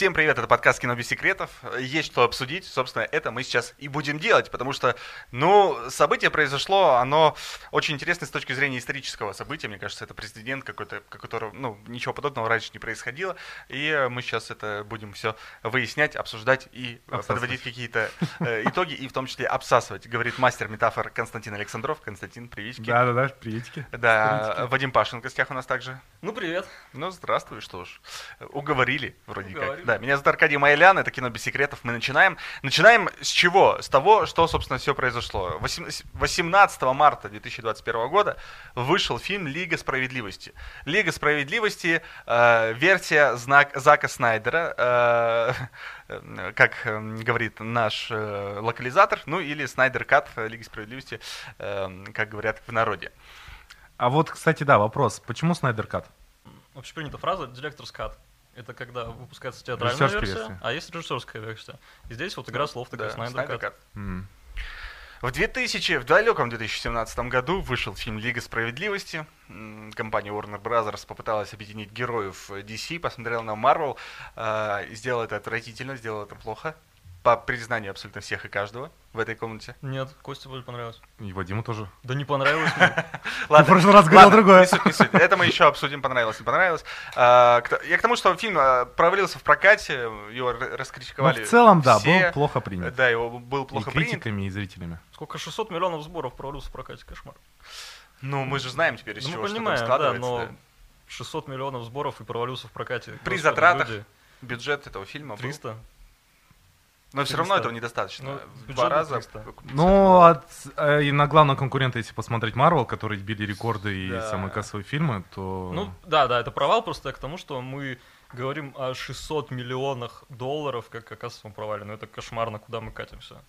Всем привет, это подкаст «Кино без секретов». Есть что обсудить, собственно, это мы сейчас и будем делать, потому что, ну, событие произошло, оно очень интересно с точки зрения исторического события. Мне кажется, это президент какой-то, которого, ну, ничего подобного раньше не происходило, и мы сейчас это будем все выяснять, обсуждать и э, подводить какие-то э, итоги, и в том числе обсасывать, говорит мастер метафор Константин Александров. Константин, приветики. Да-да-да, приветики. Да, приветики. Вадим Пашин в гостях у нас также. Ну, привет. Ну, здравствуй, что ж. Уговорили, вроде Уговорили. как. Да, меня зовут Аркадий Майлян, это кино без секретов. Мы начинаем. Начинаем с чего? С того, что, собственно, все произошло. 18 марта 2021 года вышел фильм «Лига справедливости». «Лига справедливости», э, версия знак, Зака Снайдера, э, как э, говорит наш э, локализатор, ну или Снайдер Кат Лиги справедливости, э, как говорят в народе. А вот, кстати, да, вопрос. Почему Снайдер Кат? Вообще принята фраза «директорс кат». Это когда выпускается театральная версия, версия, а есть режиссерская версия. И здесь вот игра слов такая, да, Снайдер Кат. Mm. В 2000, в далеком 2017 году вышел фильм «Лига справедливости». Компания Warner Bros. попыталась объединить героев DC, посмотрела на Marvel, э, сделала это отвратительно, сделала это плохо по признанию абсолютно всех и каждого в этой комнате. Нет, Косте вроде понравилось. И Вадиму тоже. Да не понравилось мне. Ладно, в прошлый раз говорил другое. Это мы еще обсудим, понравилось, не понравилось. А, я к тому, что фильм а, провалился в прокате, его раскритиковали В целом, да, был плохо принят. Да, его был плохо принят. И критиками, и зрителями. Сколько, 600 миллионов сборов провалился в прокате, кошмар. Ну, мы же знаем теперь, из чего что там складывается. но 600 миллионов сборов и провалился в прокате. При затратах бюджет этого фильма 300. Но все равно этого недостаточно. Ну, Два раза. Ну, от, э, и на главного конкурента, если посмотреть Марвел, которые били рекорды и да. самые кассовые фильмы, то... Ну, да, да, это провал просто к тому, что мы говорим о 600 миллионах долларов как о кассовом провале. Но это кошмарно, куда мы катимся.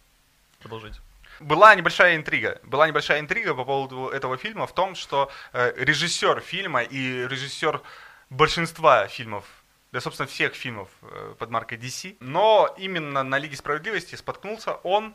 Продолжите. Была небольшая интрига. Была небольшая интрига по поводу этого фильма в том, что э, режиссер фильма и режиссер большинства фильмов для, собственно, всех фильмов э, под маркой DC. Но именно на Лиге Справедливости споткнулся он.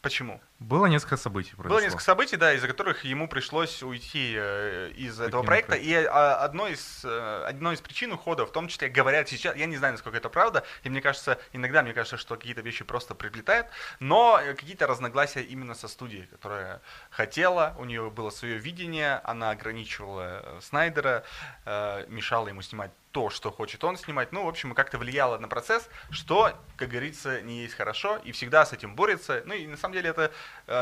Почему? Было несколько событий. Произошло. Было несколько событий, да, из-за которых ему пришлось уйти э, из Таким этого проекта. И а, одно из, э, одной из причин ухода, в том числе, говорят сейчас, я не знаю, насколько это правда, и мне кажется, иногда мне кажется, что какие-то вещи просто приплетают, но какие-то разногласия именно со студией, которая хотела, у нее было свое видение, она ограничивала э, Снайдера, мешала ему снимать то, что хочет он снимать. Ну, в общем, как-то влияло на процесс, что, как говорится, не есть хорошо, и всегда с этим борется. Ну, и на самом деле это э,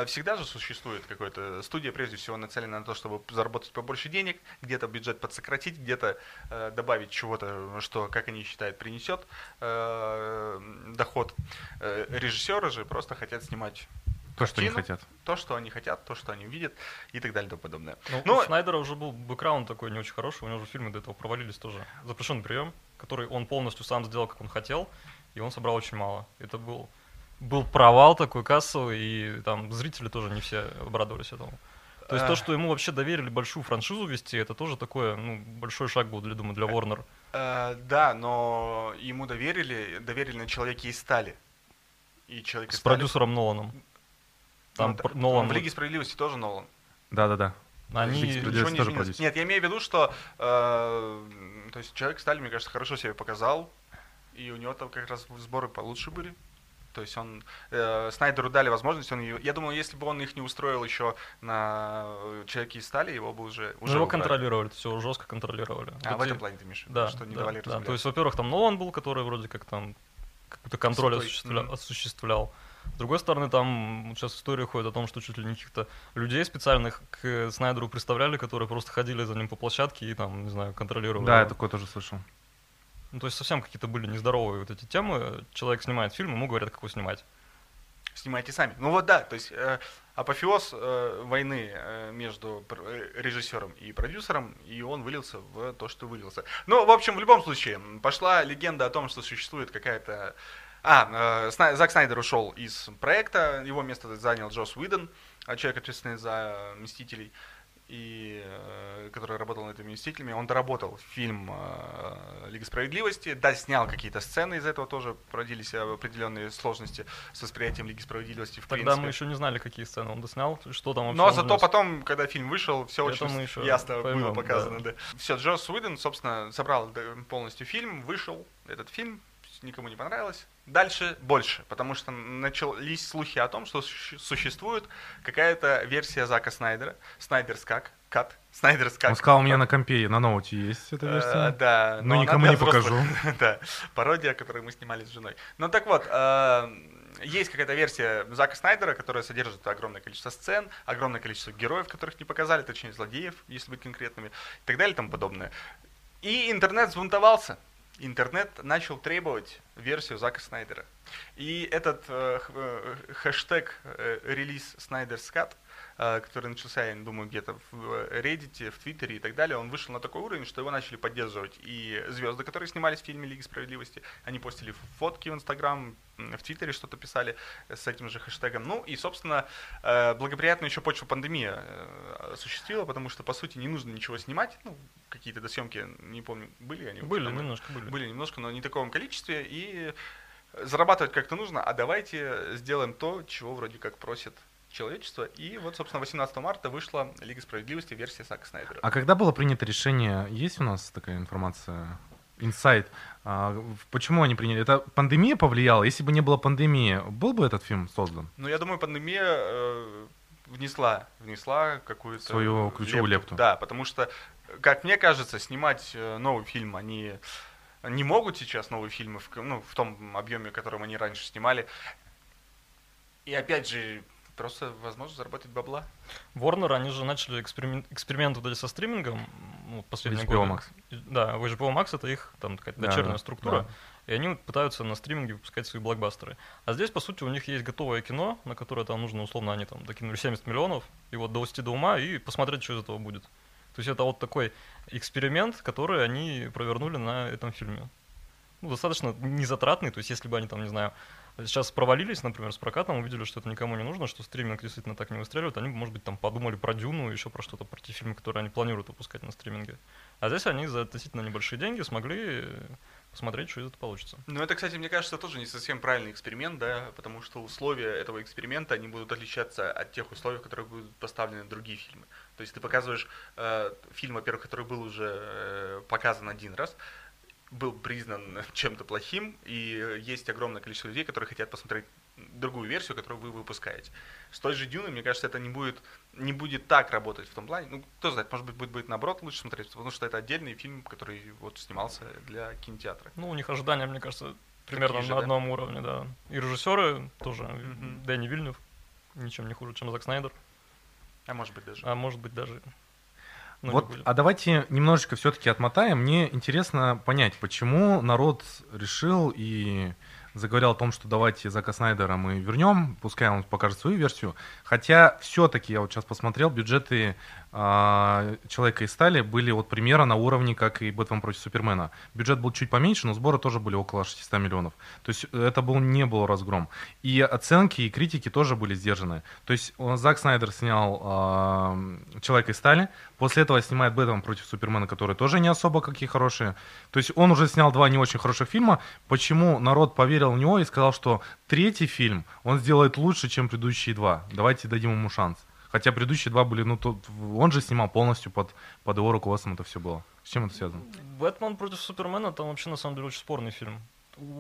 всегда же существует какая-то студия, прежде всего, нацелена на то, чтобы заработать побольше денег, где-то бюджет подсократить, где-то э, добавить чего-то, что, как они считают, принесет э, доход. Э, режиссеры же просто хотят снимать то, что они хотят. То, что они хотят, то, что они видят и так далее и тому подобное. Ну, Но... у Снайдера уже был бэкграунд такой не очень хороший, у него уже фильмы до этого провалились тоже. Запрещенный прием, который он полностью сам сделал, как он хотел, и он собрал очень мало. Это был, был провал такой кассовый, и там зрители тоже не все обрадовались этому. То есть то, что ему вообще доверили большую франшизу вести, это тоже такой ну, большой шаг был, для, думаю, для Warner. Uh, да, но ему доверили, доверили на человеке из стали. И человек С стали... продюсером Ноланом. Там ну, Нолан. В Лиге справедливости тоже Нолан. Да, да, да. Они ничего не тоже продюсер. Нет, я имею в виду, что э, то есть человек Сталин, мне кажется, хорошо себя показал, и у него там как раз сборы получше были. То есть он э, Снайдеру дали возможность, он я думаю, если бы он их не устроил еще на человеке из стали, его бы уже уже его контролировали, все жестко контролировали. А в этом плане ты Миша, да, что не да, давали да. То есть, во-первых, там Нолан был, который вроде как там какой-то контроль осуществля... mm-hmm. осуществлял. С другой стороны, там сейчас история ходит о том, что чуть ли не каких-то людей специальных к Снайдеру представляли, которые просто ходили за ним по площадке и там, не знаю, контролировали. Да, я такое тоже слышал. Ну, то есть совсем какие-то были нездоровые вот эти темы. Человек снимает фильм, ему говорят, как его снимать. Снимайте сами. Ну вот да, то есть э, апофеоз э, войны э, между э, режиссером и продюсером, и он вылился в то, что вылился. Ну, в общем, в любом случае, пошла легенда о том, что существует какая-то а, э, Зак Снайдер ушел из проекта, его место занял Джос Уидон, а человек, ответственный за «Мстителей». И, э, который работал над этими «Мстителями», он доработал фильм э, «Лига справедливости», да, снял какие-то сцены, из этого тоже породились определенные сложности с восприятием «Лиги справедливости» в Тогда принципе. мы еще не знали, какие сцены он доснял, что там вообще Но зато внес. потом, когда фильм вышел, все Это очень еще ясно было поймем, показано. Да. Все, Джос Уидон, собственно, собрал да, полностью фильм, вышел этот фильм, никому не понравилось. Дальше больше, потому что начались слухи о том, что суще- существует какая-то версия Зака Снайдера, Снайдерс как, кат, Снайдерс как. Он сказал, у меня на компе, на ноуте есть эта Э, версия. Да, Но она никому для не покажу. Да, пародия, которую мы снимали с женой. Ну так вот, э, есть какая-то версия Зака Снайдера, которая содержит огромное количество сцен, огромное количество героев, которых не показали, точнее злодеев, если быть конкретными, и так далее и тому подобное. И интернет взбунтовался. Интернет начал требовать версию Зака Снайдера. И этот э, э, хэштег э, релиз Снайдерс Cut, э, который начался, я думаю, где-то в э, Reddit, в Твиттере и так далее, он вышел на такой уровень, что его начали поддерживать и звезды, которые снимались в фильме Лиги Справедливости. Они постили фотки в Инстаграм, в Твиттере что-то писали с этим же хэштегом. Ну и, собственно, э, благоприятную еще почву пандемия э, осуществила, потому что, по сути, не нужно ничего снимать. Ну, какие-то досъемки, не помню, были они? Были, там? немножко были. Были немножко, но не в таком количестве. И зарабатывать как-то нужно, а давайте сделаем то, чего вроде как просит человечество. И вот, собственно, 18 марта вышла Лига Справедливости, версия Зака Снайдера. А когда было принято решение, есть у нас такая информация, инсайт, а, почему они приняли? Это пандемия повлияла? Если бы не было пандемии, был бы этот фильм создан? Ну, я думаю, пандемия э, внесла, внесла какую-то... Свою ключевую лепту. Да, потому что, как мне кажется, снимать э, новый фильм они не могут сейчас новые фильмы в, ну, в том объеме, в котором они раньше снимали. И опять же, просто возможность заработать бабла. Warner, они же начали эксперимент, эксперимент вот эти со стримингом ну, последние HBO годы. Max. Да, в HBO Max это их там такая Да, дочерняя да, структура. да. И они пытаются на стриминге выпускать свои блокбастеры. А здесь, по сути, у них есть готовое кино, на которое там нужно, условно, они там докинули 70 миллионов, и вот довести до ума и посмотреть, что из этого будет. То есть это вот такой эксперимент, который они провернули на этом фильме. Ну, достаточно незатратный, то есть если бы они там, не знаю, сейчас провалились, например, с прокатом, увидели, что это никому не нужно, что стриминг действительно так не выстреливает, они может быть, там подумали про Дюну, еще про что-то, про те фильмы, которые они планируют выпускать на стриминге. А здесь они за относительно небольшие деньги смогли э, посмотреть, что из этого получится. Ну, это, кстати, мне кажется, тоже не совсем правильный эксперимент, да, потому что условия этого эксперимента, они будут отличаться от тех условий, в которых будут поставлены другие фильмы. То есть ты показываешь э, фильм, во-первых, который был уже э, показан один раз, был признан чем-то плохим, и есть огромное количество людей, которые хотят посмотреть другую версию, которую вы выпускаете. С той же Дюной, мне кажется, это не будет, не будет так работать в том плане. Ну, кто знает, может быть, будет, будет наоборот лучше смотреть, потому что это отдельный фильм, который вот снимался для кинотеатра. Ну, у них ожидания, мне кажется, примерно же, на да? одном уровне, да. И режиссеры тоже, Мгм. Дэнни Вильнев, ничем не хуже, чем Зак Снайдер, А может быть даже. а может быть даже... ну, не вот, а давайте немножечко все-таки отмотаем. Мне интересно понять, почему народ решил и заговорил о том, что давайте Зака Снайдера мы вернем, пускай он покажет свою версию. Хотя все-таки, я вот сейчас посмотрел, бюджеты Человека из стали были вот примерно на уровне, как и Бэтмен против Супермена. Бюджет был чуть поменьше, но сборы тоже были около 600 миллионов. То есть э, это был, не был разгром. И оценки, и критики тоже были сдержаны. То есть э, Зак Снайдер снял а, Человека из стали, после этого снимает Бэтмен против Супермена, которые тоже не особо какие хорошие. То есть он уже снял два не очень хороших фильма. Почему народ поверил в него и сказал, что третий фильм он сделает лучше, чем предыдущие два. Давайте дадим ему шанс. Хотя предыдущие два были, ну, тут, он же снимал полностью под, под его руководством это все было. С чем это связано? Бэтмен против Супермена там вообще на самом деле очень спорный фильм.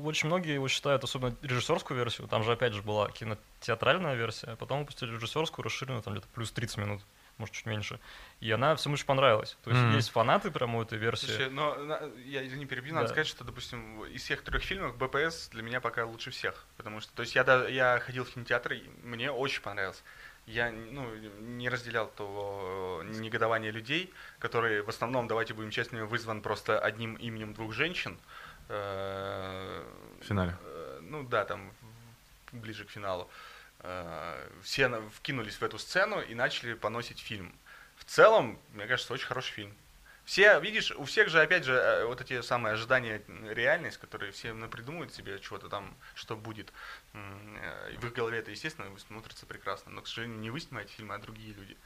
Очень многие его считают, особенно режиссерскую версию, там же опять же была кинотеатральная версия, а потом выпустили режиссерскую, расширенную, там где-то плюс 30 минут, может чуть меньше. И она всем очень понравилась. То есть Мгм. есть фанаты прямо у этой версии. Слушай, но я извини, перебью, надо Да. сказать, что, допустим, из всех трех фильмов БПС для меня пока лучше всех. Потому что, то есть я, я ходил в кинотеатр, и мне очень понравился. Я ну, не разделял того э, негодования людей, которые в основном, давайте будем честными, вызван просто одним именем двух женщин. Э, В финале. э, Ну да, там ближе к финалу. Все вкинулись в эту сцену и начали поносить фильм. В целом, мне кажется, очень хороший фильм. Все, видишь, у всех же, опять же, э, вот эти самые ожидания, реальность, которые все придумывают себе чего-то там, что будет. Э, В их голове это, естественно, смотрится прекрасно. Но, к сожалению, не вы снимаете фильмы, а другие люди.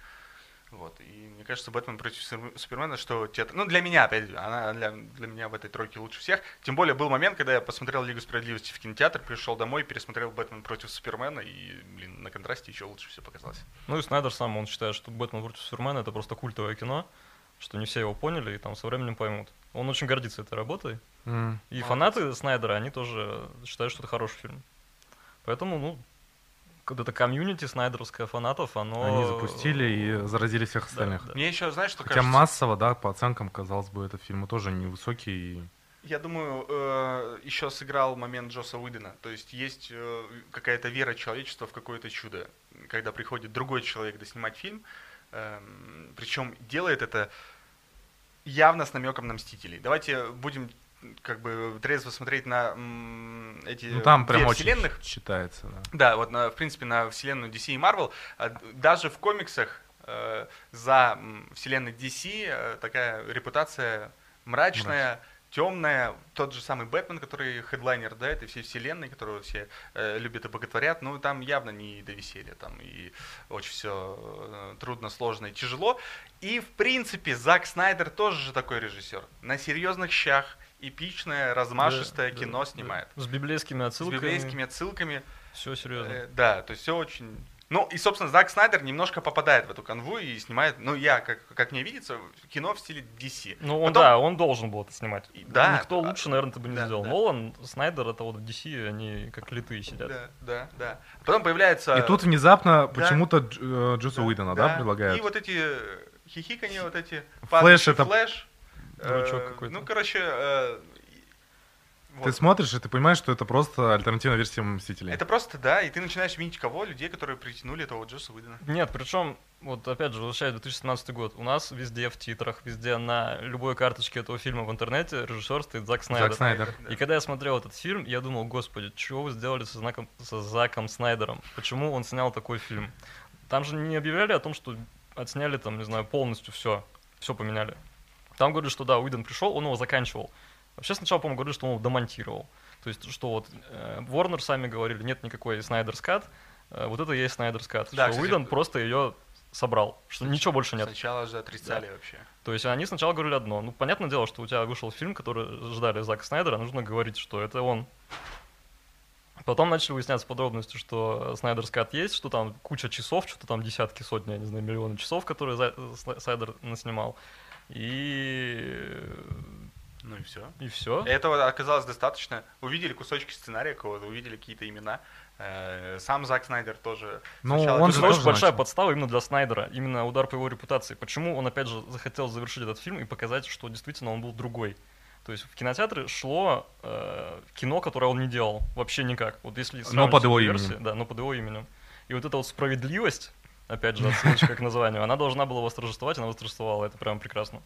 Вот. И мне кажется, Бэтмен против Супермена, что те... Ну, для меня, опять же, она для, для меня в этой тройке лучше всех. Тем более был момент, когда я посмотрел Лигу Справедливости в кинотеатр, пришел домой, пересмотрел Бэтмен против Супермена, и, блин, на контрасте еще лучше все показалось. Ну и Снайдер сам, он считает, что Бэтмен против Супермена это просто культовое кино, что не все его поняли и там со временем поймут. Он очень гордится этой работой. Mm. И Молодец. фанаты Снайдера, они тоже считают, что это хороший фильм. Поэтому, ну, когда это комьюнити снайдеровское фанатов, оно... Они запустили и заразили всех остальных. Да, да. Мне еще, знаешь, что Хотя кажется... массово, да, по оценкам, казалось бы, этот фильм тоже невысокий. Я думаю, э, еще сыграл момент Джоса Уидена. То есть есть э, какая-то вера человечества в какое-то чудо, когда приходит другой человек доснимать фильм, причем делает это явно с намеком на Мстителей. Давайте будем как бы трезво смотреть на м, эти ну, там прям вселенных. считается, да. Да, вот на, в принципе на вселенную DC и Marvel. А, даже в комиксах э, за вселенной DC э, такая репутация мрачная, Мрачная темная, тот же самый Бэтмен, который хедлайнер, да, этой всей вселенной, которую все э, любят и боготворят, ну, там явно не до веселья, там и очень все э, трудно, сложно и тяжело. И, в принципе, Зак Снайдер тоже же такой режиссер. На серьезных щах, эпичное, размашистое да, кино да, снимает. Да. С библейскими отсылками. С библейскими отсылками. Все серьезно. Э, да, то есть все очень ну, и, собственно, Зак Снайдер немножко попадает в эту канву и снимает, ну, я, как, как мне видится, кино в стиле DC. Ну, он, Потом... да, он должен был это снимать. Да. Никто да, лучше, наверное, это бы не да, сделал. Да. Нолан, Снайдер, это вот в DC, они как литые сидят. Да, да, да. Потом появляется... И тут внезапно да. почему-то э, Джосса да, Уидона, да, да, предлагают? И вот эти хихикания, вот эти... Флэш это... Флэш. Дурачок э, какой-то. Ну, короче, э, вот. Ты смотришь, и ты понимаешь, что это просто альтернативная версия Мстителей. Это просто, да, и ты начинаешь видеть кого? Людей, которые притянули этого Джоса Уидона. Нет, причем, вот опять же, возвращаясь 2017 год, у нас везде в титрах, везде на любой карточке этого фильма в интернете режиссер стоит Зак Снайдер. Зак Снайдер. И когда я смотрел этот фильм, я думал, господи, чего вы сделали со, знаком, со Заком Снайдером? Почему он снял такой фильм? Там же не объявляли о том, что отсняли там, не знаю, полностью все, все поменяли. Там говорят, что да, Уидон пришел, он его заканчивал. Вообще сначала, по-моему, говорили, что он его домонтировал. То есть, что вот э, Warner сами говорили, нет никакой Снайдерс Кат, э, вот это и есть Снайдерс Кат. Да, что Уидон просто ее собрал, что ничего больше нет. Сначала же отрицали да. вообще. То есть они сначала говорили одно. Ну, понятное дело, что у тебя вышел фильм, который ждали Зака Снайдера, нужно говорить, что это он. Потом начали выясняться подробности, что Снайдер Скат есть, что там куча часов, что-то там десятки, сотни, я не знаю, миллионы часов, которые Снайдер наснимал. И ну и все. И все. Этого оказалось достаточно. Увидели кусочки сценария кого-то, увидели какие-то имена. Э, сам Зак Снайдер тоже. Ну, он же очень большая начал. подстава именно для Снайдера, именно удар по его репутации. Почему он опять же захотел завершить этот фильм и показать, что действительно он был другой. То есть в кинотеатры шло э, кино, которое он не делал вообще никак. Вот если но под его версии, именем. Да, но под его именем. И вот эта вот справедливость, опять же, отсылочка к названию, она должна была восторжествовать, она восторжествовала. Это прям прекрасно.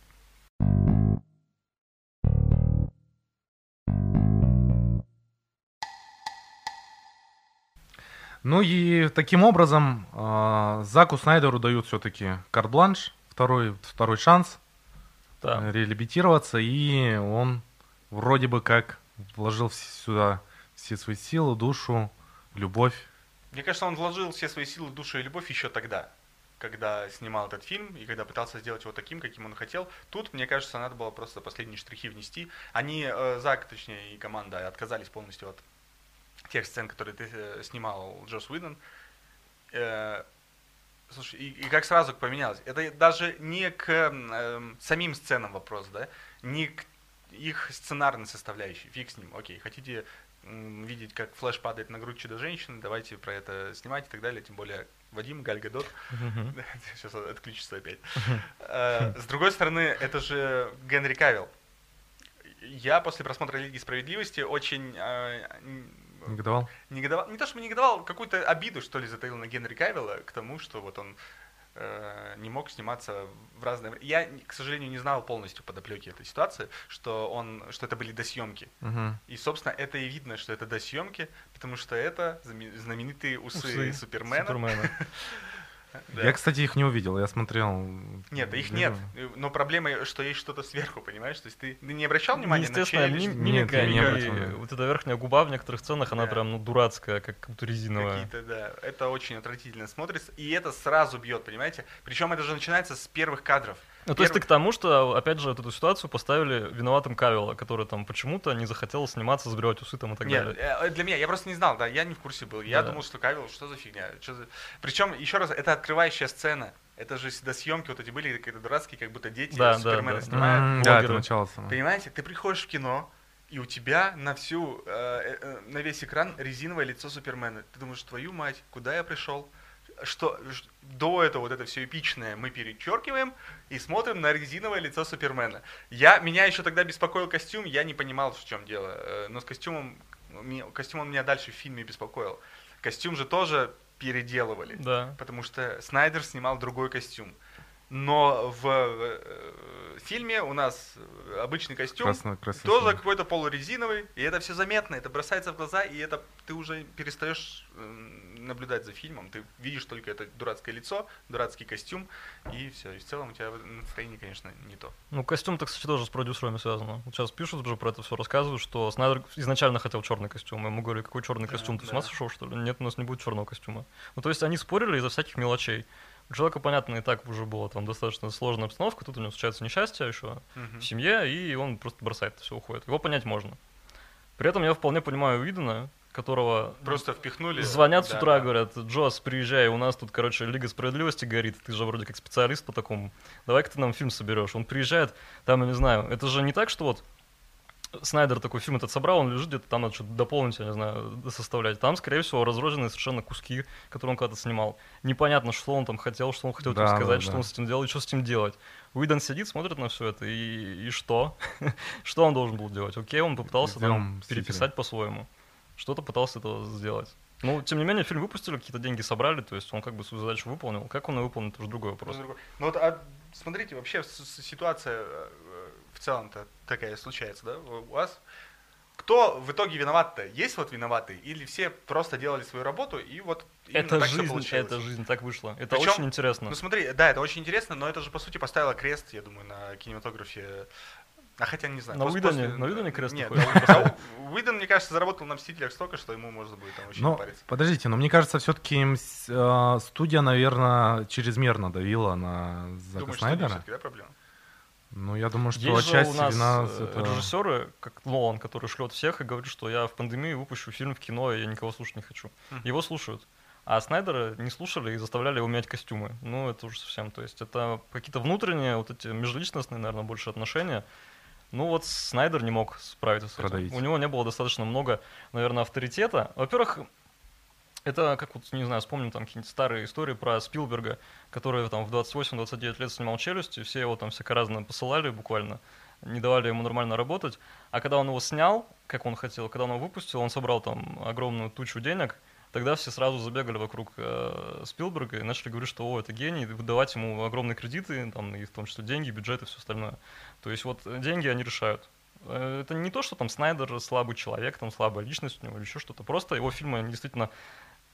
Ну и таким образом э, Заку Снайдеру дают все-таки карт-бланш, второй, второй шанс да. Э, реабилитироваться, и он вроде бы как вложил сюда все свои силы, душу, любовь. Мне кажется, он вложил все свои силы, душу и любовь еще тогда, когда снимал этот фильм и когда пытался сделать его таким, каким он хотел. Тут, мне кажется, надо было просто последние штрихи внести. Они, э, Зак, точнее, и команда отказались полностью от тех сцен, которые ты э, снимал, Джос Уидон, э, слушай, и, и как сразу поменялось. Это даже не к э, самим сценам вопрос, да, не к их сценарной составляющей, фиг с ним, окей, хотите видеть, как флэш падает на грудь чудо-женщины, давайте про это снимать и так далее, тем более Вадим, Галь Гадот, сейчас отключится опять. Э, с другой стороны, это же Генри Кавилл. Я после просмотра Лиги Справедливости очень э, Негодовал? Негодовал. Не то, что негодовал, какую-то обиду, что ли, затаил на Генри Кавилла к тому, что вот он не мог сниматься в разное время. Я, к сожалению, не знал полностью подоплеки этой ситуации, что он, что это были досъемки. Угу. И, собственно, это и видно, что это досъемки, потому что это знаменитые усы, усы Супермена. Супермена. Да. Я, кстати, их не увидел, я смотрел... Нет, их нет, но проблема, что есть что-то сверху, понимаешь? То есть ты, ты не обращал внимания на челюсть? мимика нет, и не вот эта верхняя губа в некоторых сценах, она да. прям, ну, дурацкая, как будто резиновая. Какие-то, да, это очень отвратительно смотрится, и это сразу бьет, понимаете? Причем это же начинается с первых кадров. Ну, то есть ты к тому, что, опять же, эту ситуацию поставили виноватым Кавилла, который там почему-то не захотел сниматься, забирать усы там и так Нет, далее. Э, для меня, я просто не знал, да, я не в курсе был. Я да. думал, что Кавилл, что за фигня? Что за... Причем, еще раз, это открывающая сцена. Это же всегда съемки вот эти были какие-то дурацкие, как будто дети да, Супермена да, да. снимают. Да, это начало Понимаете, ты приходишь в кино, и у тебя на всю, э, э, на весь экран резиновое лицо Супермена. Ты думаешь, твою мать, куда я пришел? Что до этого вот это все эпичное мы перечеркиваем и смотрим на резиновое лицо Супермена. Я, меня еще тогда беспокоил костюм, я не понимал, в чем дело. Э, но с костюмом, костюм он меня дальше в фильме беспокоил. Костюм же тоже переделывали. Да. Потому что Снайдер снимал другой костюм. Но в э, фильме у нас обычный костюм, Красно, тоже какой-то полурезиновый, и это все заметно, это бросается в глаза, и это ты уже перестаешь наблюдать за фильмом, ты видишь только это дурацкое лицо, дурацкий костюм, и все. И в целом у тебя настроение, конечно, не то. Ну, костюм-то, кстати, тоже с продюсерами связано. Вот сейчас пишут уже про это все, рассказывают, что Снайдер изначально хотел черный костюм. Ему говорю, какой черный костюм, ты да. с ума сошел, что ли? Нет, у нас не будет черного костюма. Ну, то есть они спорили из-за всяких мелочей. У человека, понятно, и так уже было там достаточно сложная обстановка, тут у него случается несчастье еще uh-huh. в семье, и он просто бросает все, уходит. Его понять можно. При этом я вполне понимаю Уидона, которого просто впихнули. Звонят да, с утра, да. говорят, Джос, приезжай, у нас тут, короче, Лига Справедливости горит, ты же вроде как специалист по такому, давай-ка ты нам фильм соберешь. Он приезжает, там, я не знаю, это же не так, что вот Снайдер такой фильм этот собрал, он лежит где-то там, надо что-то дополнить, я не знаю, составлять. Там, скорее всего, разрозненные совершенно куски, которые он когда-то снимал. Непонятно, что он там хотел, что он хотел да, сказать, да, что да. он с этим делал и что с этим делать. Уидон сидит, смотрит на все это, и, и что? что он должен был делать? Окей, он попытался там переписать по-своему. Что-то пытался это сделать. Ну, тем не менее, фильм выпустили, какие-то деньги собрали, то есть он как бы свою задачу выполнил. Как он ее выполнил, это уже другой вопрос. Ну вот, а смотрите, вообще ситуация э, в целом-то такая случается, да, у вас. Кто в итоге виноват-то? Есть вот виноватый? Или все просто делали свою работу и вот это так жизнь, это жизнь, так вышло. Это Причем, очень интересно. Ну смотри, да, это очень интересно, но это же по сути поставило крест, я думаю, на кинематографе а хотя не знаю. На Уидоне, на Уидоне крест Нет, на, Уидон, мне кажется, заработал на Мстителях столько, что ему можно будет там очень но, париться. Подождите, но мне кажется, все-таки э, студия, наверное, чрезмерно давила на Зака Думаешь, Снайдера. Думаешь, да, проблема? Ну, я думаю, что Есть отчасти же у нас вина... Э, это... режиссеры, как Нолан, который шлет всех и говорит, что я в пандемию выпущу фильм в кино, и я никого слушать не хочу. Mm. Его слушают. А Снайдера не слушали и заставляли его менять костюмы. Ну, это уже совсем. То есть это какие-то внутренние, вот эти межличностные, наверное, больше отношения. Ну вот Снайдер не мог справиться с этим. Продавить. У него не было достаточно много, наверное, авторитета. Во-первых, это, как вот, не знаю, вспомним там какие-нибудь старые истории про Спилберга, который там в 28-29 лет снимал «Челюсть», и все его там всяко разно посылали буквально, не давали ему нормально работать. А когда он его снял, как он хотел, когда он его выпустил, он собрал там огромную тучу денег – тогда все сразу забегали вокруг э, Спилберга и начали говорить, что о, это гений, выдавать ему огромные кредиты, там, и в том числе деньги, бюджет и все остальное. То есть вот деньги они решают. Э, это не то, что там Снайдер слабый человек, там слабая личность у него или еще что-то. Просто его фильмы действительно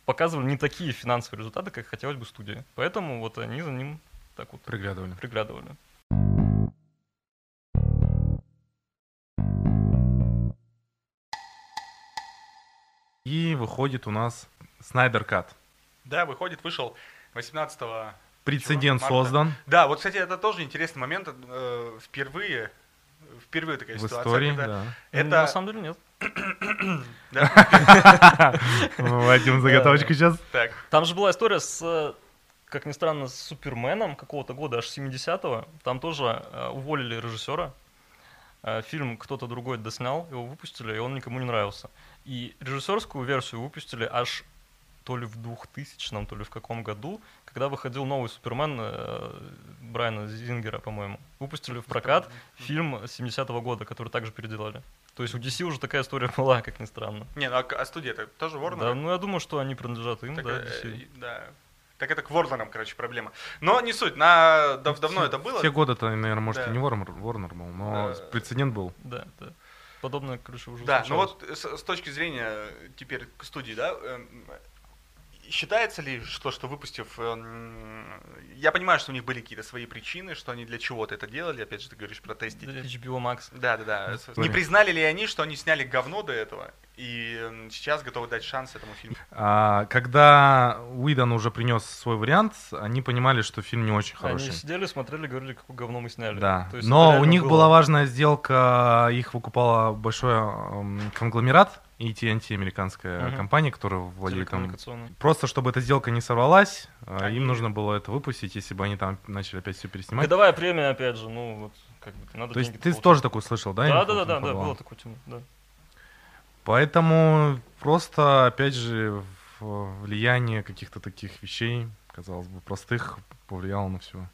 показывали не такие финансовые результаты, как хотелось бы студии. Поэтому вот они за ним так вот приглядывали. приглядывали. И выходит у нас Снайдер Кат. Да, выходит, вышел 18 Прецедент чего? создан. Да, вот, кстати, это тоже интересный момент. Э, впервые, впервые такая в ситуация. Истории, когда да. Это... На самом деле нет. Мы вводим заготовочку сейчас. Там же была история с как ни странно, с Суперменом какого-то года, аж 70-го. Там тоже э, уволили режиссера. Э, фильм кто-то другой доснял, его выпустили, и он никому не нравился. И режиссерскую версию выпустили аж то ли в 2000 то ли в каком году, когда выходил новый Супермен э, Брайана Зингера, по-моему. Выпустили в прокат фильм 70-го года, который также переделали. То есть у DC уже такая история была, как ни странно. Не, ну а, а студия это тоже Warner? Да, ну я думаю, что они принадлежат им, так, да, DC. Э, да. Так это к Ворнерам, короче, проблема. Но не суть, на дав давно все, это было. Все годы-то, наверное, может, да. и не Warner, Warner был, но да. прецедент был. Да, да подобное, короче, уже Да, ну вот с, с точки зрения теперь к студии, да, эм, считается ли, что, что выпустив... Э, я понимаю, что у них были какие-то свои причины, что они для чего-то это делали. Опять же, ты говоришь про тестить. HBO Max. Да, да, да. Не признали ли они, что они сняли говно до этого? И сейчас готовы дать шанс этому фильму. А, когда Уидон уже принес свой вариант, они понимали, что фильм не очень хороший. Они сидели, смотрели, говорили, какое говно мы сняли. Да. Но у них было... была важная сделка, их выкупала большой конгломерат, AT&T, американская угу. компания, которая владеет там... Просто чтобы эта сделка не сорвалась, а, им нужно было это выпустить, если бы они там начали опять все переснимать. Годовая премия, опять же, ну вот как бы надо То есть ты получить. тоже такой слышал, да? Да, да, да, да, да, было такое тему, да. Поэтому просто, опять же, влияние каких-то таких вещей, казалось бы, простых, повлияло на все.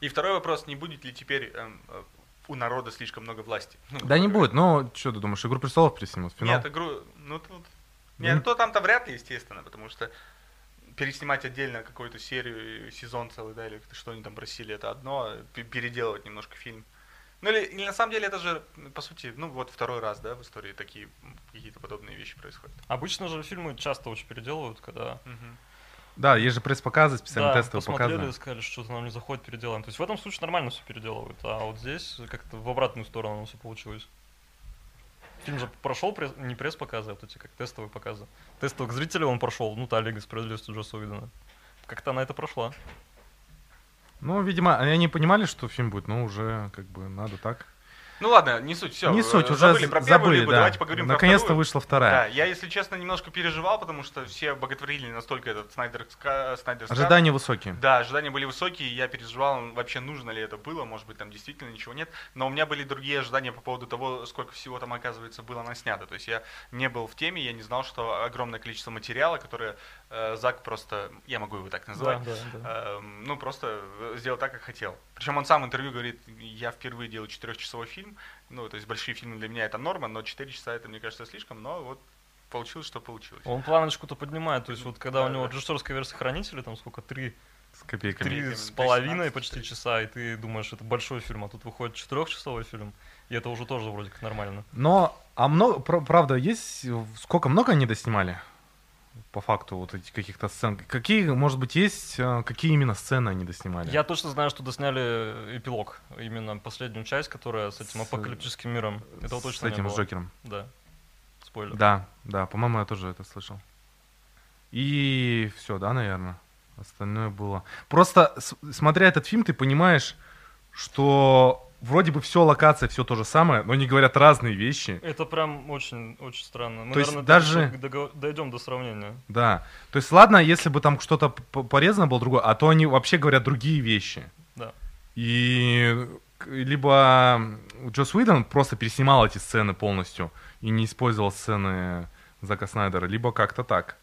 И второй вопрос, не будет ли теперь эм, э, у народа слишком много власти? Ну, да не будет, но что ты думаешь, «Игру престолов» переснимут? Финал? Нет, «Игру...» Ну, тут... Нет, ну, то там-то вряд ли, естественно, потому что переснимать отдельно какую-то серию, сезон целый, да, или что они там просили, это одно, а переделывать немножко фильм – ну или, или на самом деле это же, по сути, ну вот второй раз, да, в истории такие какие-то подобные вещи происходят. Обычно же фильмы часто очень переделывают, когда... Угу. Да, есть же пресс-показы, специальные да, тестовые показы. посмотрели, сказали, что нам не заходит, переделаем. То есть в этом случае нормально все переделывают, а вот здесь как-то в обратную сторону все получилось. Фильм же прошел пресс, не пресс-показы, а вот эти как тестовые показы. Тестовых зрителей он прошел, ну та Лига справедливости Джосса Уидона. Как-то она это прошла. Ну, видимо, они понимали, что фильм будет, но уже как бы надо так. Ну ладно, не суть, все. Не суть, уже забыли про первую забыли, лигу, да. давайте поговорим Наконец-то вышла вторая. Да, я, если честно, немножко переживал, потому что все боготворили настолько этот Снайдер, Снайдер Ожидания высокие. Да, ожидания были высокие, я переживал, вообще нужно ли это было, может быть, там действительно ничего нет. Но у меня были другие ожидания по поводу того, сколько всего там, оказывается, было наснято. То есть я не был в теме, я не знал, что огромное количество материала, которое э, Зак просто, я могу его так называть, да, да, да. Э, ну просто сделал так, как хотел. Причем он сам в интервью говорит, я впервые делаю четырехчасовой фильм, ну, то есть большие фильмы для меня это норма, но 4 часа это, мне кажется, слишком, но вот получилось, что получилось. Он планочку-то поднимает, то есть вот когда да, у него да. режиссерская версия Хранителя, там сколько, три с копейками. Три с половиной почти часа, и ты думаешь, это большой фильм, а тут выходит четырехчасовой фильм, и это уже тоже вроде как нормально. Но, а много, правда, есть, сколько, много они доснимали? По факту вот эти каких-то сцен. Какие, может быть, есть, а, какие именно сцены они доснимали? Я точно знаю, что досняли эпилог, именно последнюю часть, которая с этим с, апокалиптическим миром. Этого точно С этим, не было. с Джокером? Да. Спойлер. Да, да, по-моему, я тоже это слышал. И все, да, наверное. Остальное было. Просто, смотря этот фильм, ты понимаешь, что вроде бы все локация, все то же самое, но они говорят разные вещи. Это прям очень, очень странно. Мы, то есть наверное, даже дойдем до сравнения. Да. То есть ладно, если бы там что-то порезано было другое, а то они вообще говорят другие вещи. Да. И либо Джос Уидон просто переснимал эти сцены полностью и не использовал сцены Зака Снайдера, либо как-то так.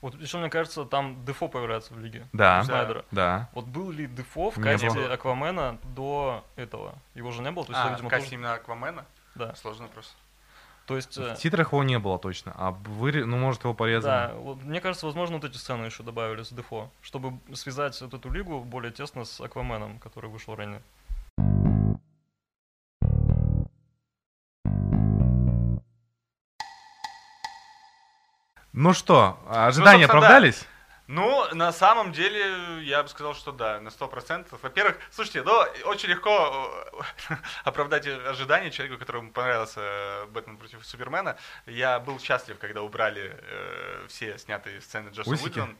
Вот еще мне кажется, там Дефо появляется в лиге. Да. Снайдера. Да. Вот был ли Дефо в касте было. Аквамена до этого? Его же не было? То есть, а, видимо, в касте тоже... именно Аквамена? Да. Сложно просто. То есть... В титрах его не было точно, а вы, ну, может, его порезали. Да, вот, мне кажется, возможно, вот эти сцены еще добавили с Дефо, чтобы связать вот эту лигу более тесно с Акваменом, который вышел ранее. Ну что, ожидания ну, оправдались? Да. Ну, на самом деле, я бы сказал, что да, на сто процентов. Во-первых, слушайте, ну, очень легко э, оправдать ожидания человеку, которому понравился э, «Бэтмен против Супермена». Я был счастлив, когда убрали э, все снятые сцены Джосса Уидона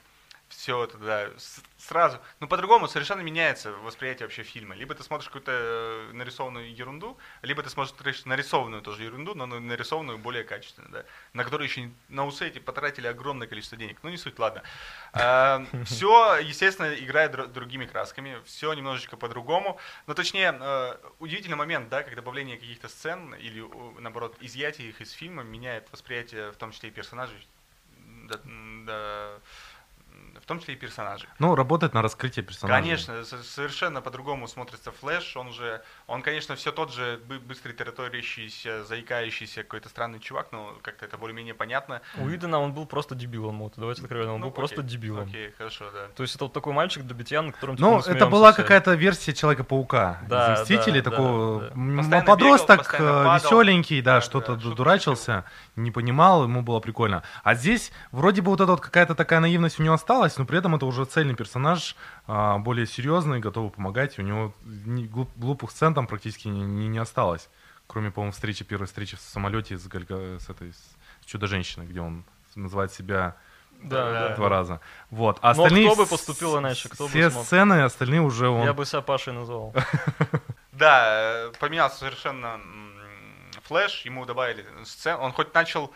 все это, да, сразу. Ну, по-другому совершенно меняется восприятие вообще фильма. Либо ты смотришь какую-то э, нарисованную ерунду, либо ты смотришь нарисованную тоже ерунду, но нарисованную более качественно, да, на которую еще на усы эти потратили огромное количество денег. Ну, не суть, ладно. А, все, естественно, играет другими красками, все немножечко по-другому. Но точнее, э, удивительный момент, да, как добавление каких-то сцен или, наоборот, изъятие их из фильма меняет восприятие, в том числе и персонажей, да, да, в том числе и персонажей. Ну, работает на раскрытие персонажей. Конечно, совершенно по-другому смотрится Флэш. Он же, он, конечно, все тот же быстрый тараторящийся, заикающийся какой-то странный чувак, но как-то это более-менее понятно. У Идена он был просто дебилом, вот, давайте откровенно, он ну, был окей, просто дебилом. Окей, хорошо, да. То есть это вот такой мальчик для битья, на котором типа, Ну, это была какая-то версия Человека-паука. Да, из Мстителей, да, такого да, да. Постоянно подросток, бегал, падал. веселенький, да, Да, что-то да, дурачился, не понимал, ему было прикольно. А здесь вроде бы вот эта вот какая-то такая наивность у него осталась, но при этом это уже цельный персонаж, а, более серьезный, готовый помогать. У него глупых сцен там практически не, не- не осталось. Кроме, по-моему, встречи, первой встречи в самолете с, Гальга- с этой с Чудо-женщиной, где он называет себя Да, Да. да. два раза. Вот. А Но остальные кто бы поступил иначе, кто бы все смог? сцены, остальные уже он... Я бы себя Пашей назвал. Да, э, поменялся совершенно Флэш, ему добавили сцену, он хоть начал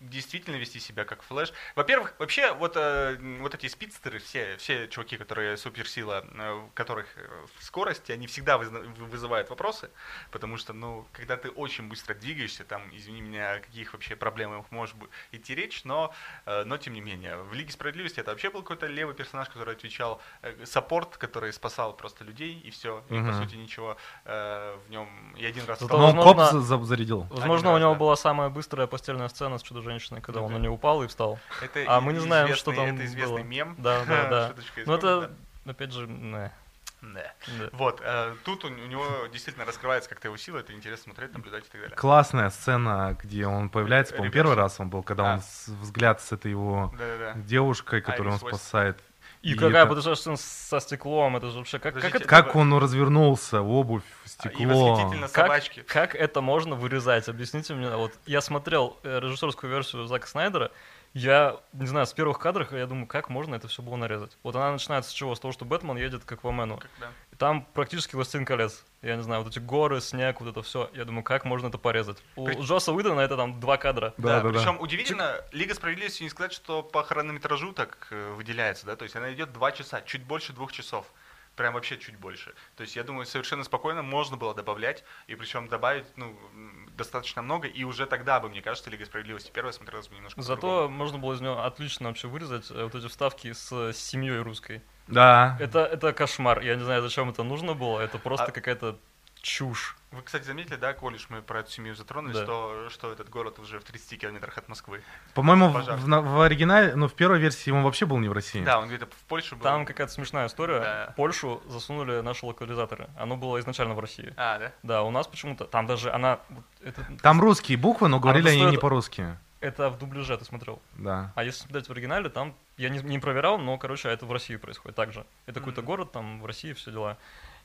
действительно вести себя как Флэш. Во-первых, вообще вот, э, вот эти спидстеры, все, все чуваки, которые суперсила, э, которых э, в скорости, они всегда вызна- вы- вызывают вопросы, потому что, ну, когда ты очень быстро двигаешься, там, извини меня, о каких вообще проблемах может быть идти речь, но, э, но тем не менее. В Лиге Справедливости это вообще был какой-то левый персонаж, который отвечал, э, саппорт, который спасал просто людей, и все, и по сути ничего э, в нем, и один раз стал- Но он возможно- коп за- за- зарядил. Возможно, раз, у него да. была самая быстрая постельная сцена с Чудо-женщиной, когда он на Да. нее упал и встал. Это А мы не знаем, известный- что там Это известный было. мем. Да, да, да. Ну это, опять же, не. Да. Да. Вот, э, тут у, у него действительно раскрывается как-то его сила, это интересно смотреть, наблюдать и так далее. Классная сцена, где он появляется, по-моему, первый раз он был, когда А. он с- взгляд с этой его Да-да-да. девушкой, которую он Айрис Уэст. спасает. И, И какая это- потрясающая сцена со стеклом, это же вообще, как, как это... Как он развернулся, обувь, И стекло. восхитительно Как, собачки. как это можно вырезать? Объясните мне. Вот я смотрел э, режиссерскую версию Зака Снайдера, я, не знаю, с первых кадров я думаю, как можно это все было нарезать. Вот она начинается с чего? С того, что Бэтмен едет к Аквамену. Как, да. Там практически «Властелин колец». Я не знаю, вот эти горы, снег, вот это все. Я думаю, как можно это порезать? У При- Джоса Уидона это там два кадра. Да, Да, да, да. причем удивительно, Лига Справедливости не сказать, что по хронометражу так э, выделяется, да, то есть она идет два часа, чуть больше двух часов. Прям вообще чуть больше. То есть я думаю, совершенно спокойно можно было добавлять, и причем добавить, ну, достаточно много, и уже тогда бы, мне кажется, Лига Справедливости первая смотрелась бы немножко Зато по-другому. можно было из него отлично вообще вырезать э, вот эти вставки с семьей русской. Да. Это, это кошмар. Я не знаю, зачем это нужно было. Это просто А- какая-то чушь. Вы, кстати, заметили, да, коль уж мы про эту семью затронулись, Да. что, что этот город уже в 30 километрах от Москвы. По-моему, в, в в оригинале, ну, в первой версии он вообще был не в России. Да, он где-то в Польше был. Там какая-то смешная история. Да. Польшу засунули наши локализаторы. Оно было изначально в России. А, да? Да, у нас почему-то. Там даже она. Это, Там русские буквы, но говорили они стоит- не по-русски. Это в дубляже ты смотрел. Да. А если смотреть в оригинале, там я не, не проверял, но, короче, это в России происходит также. Это какой-то Мгм. город, там в России все дела.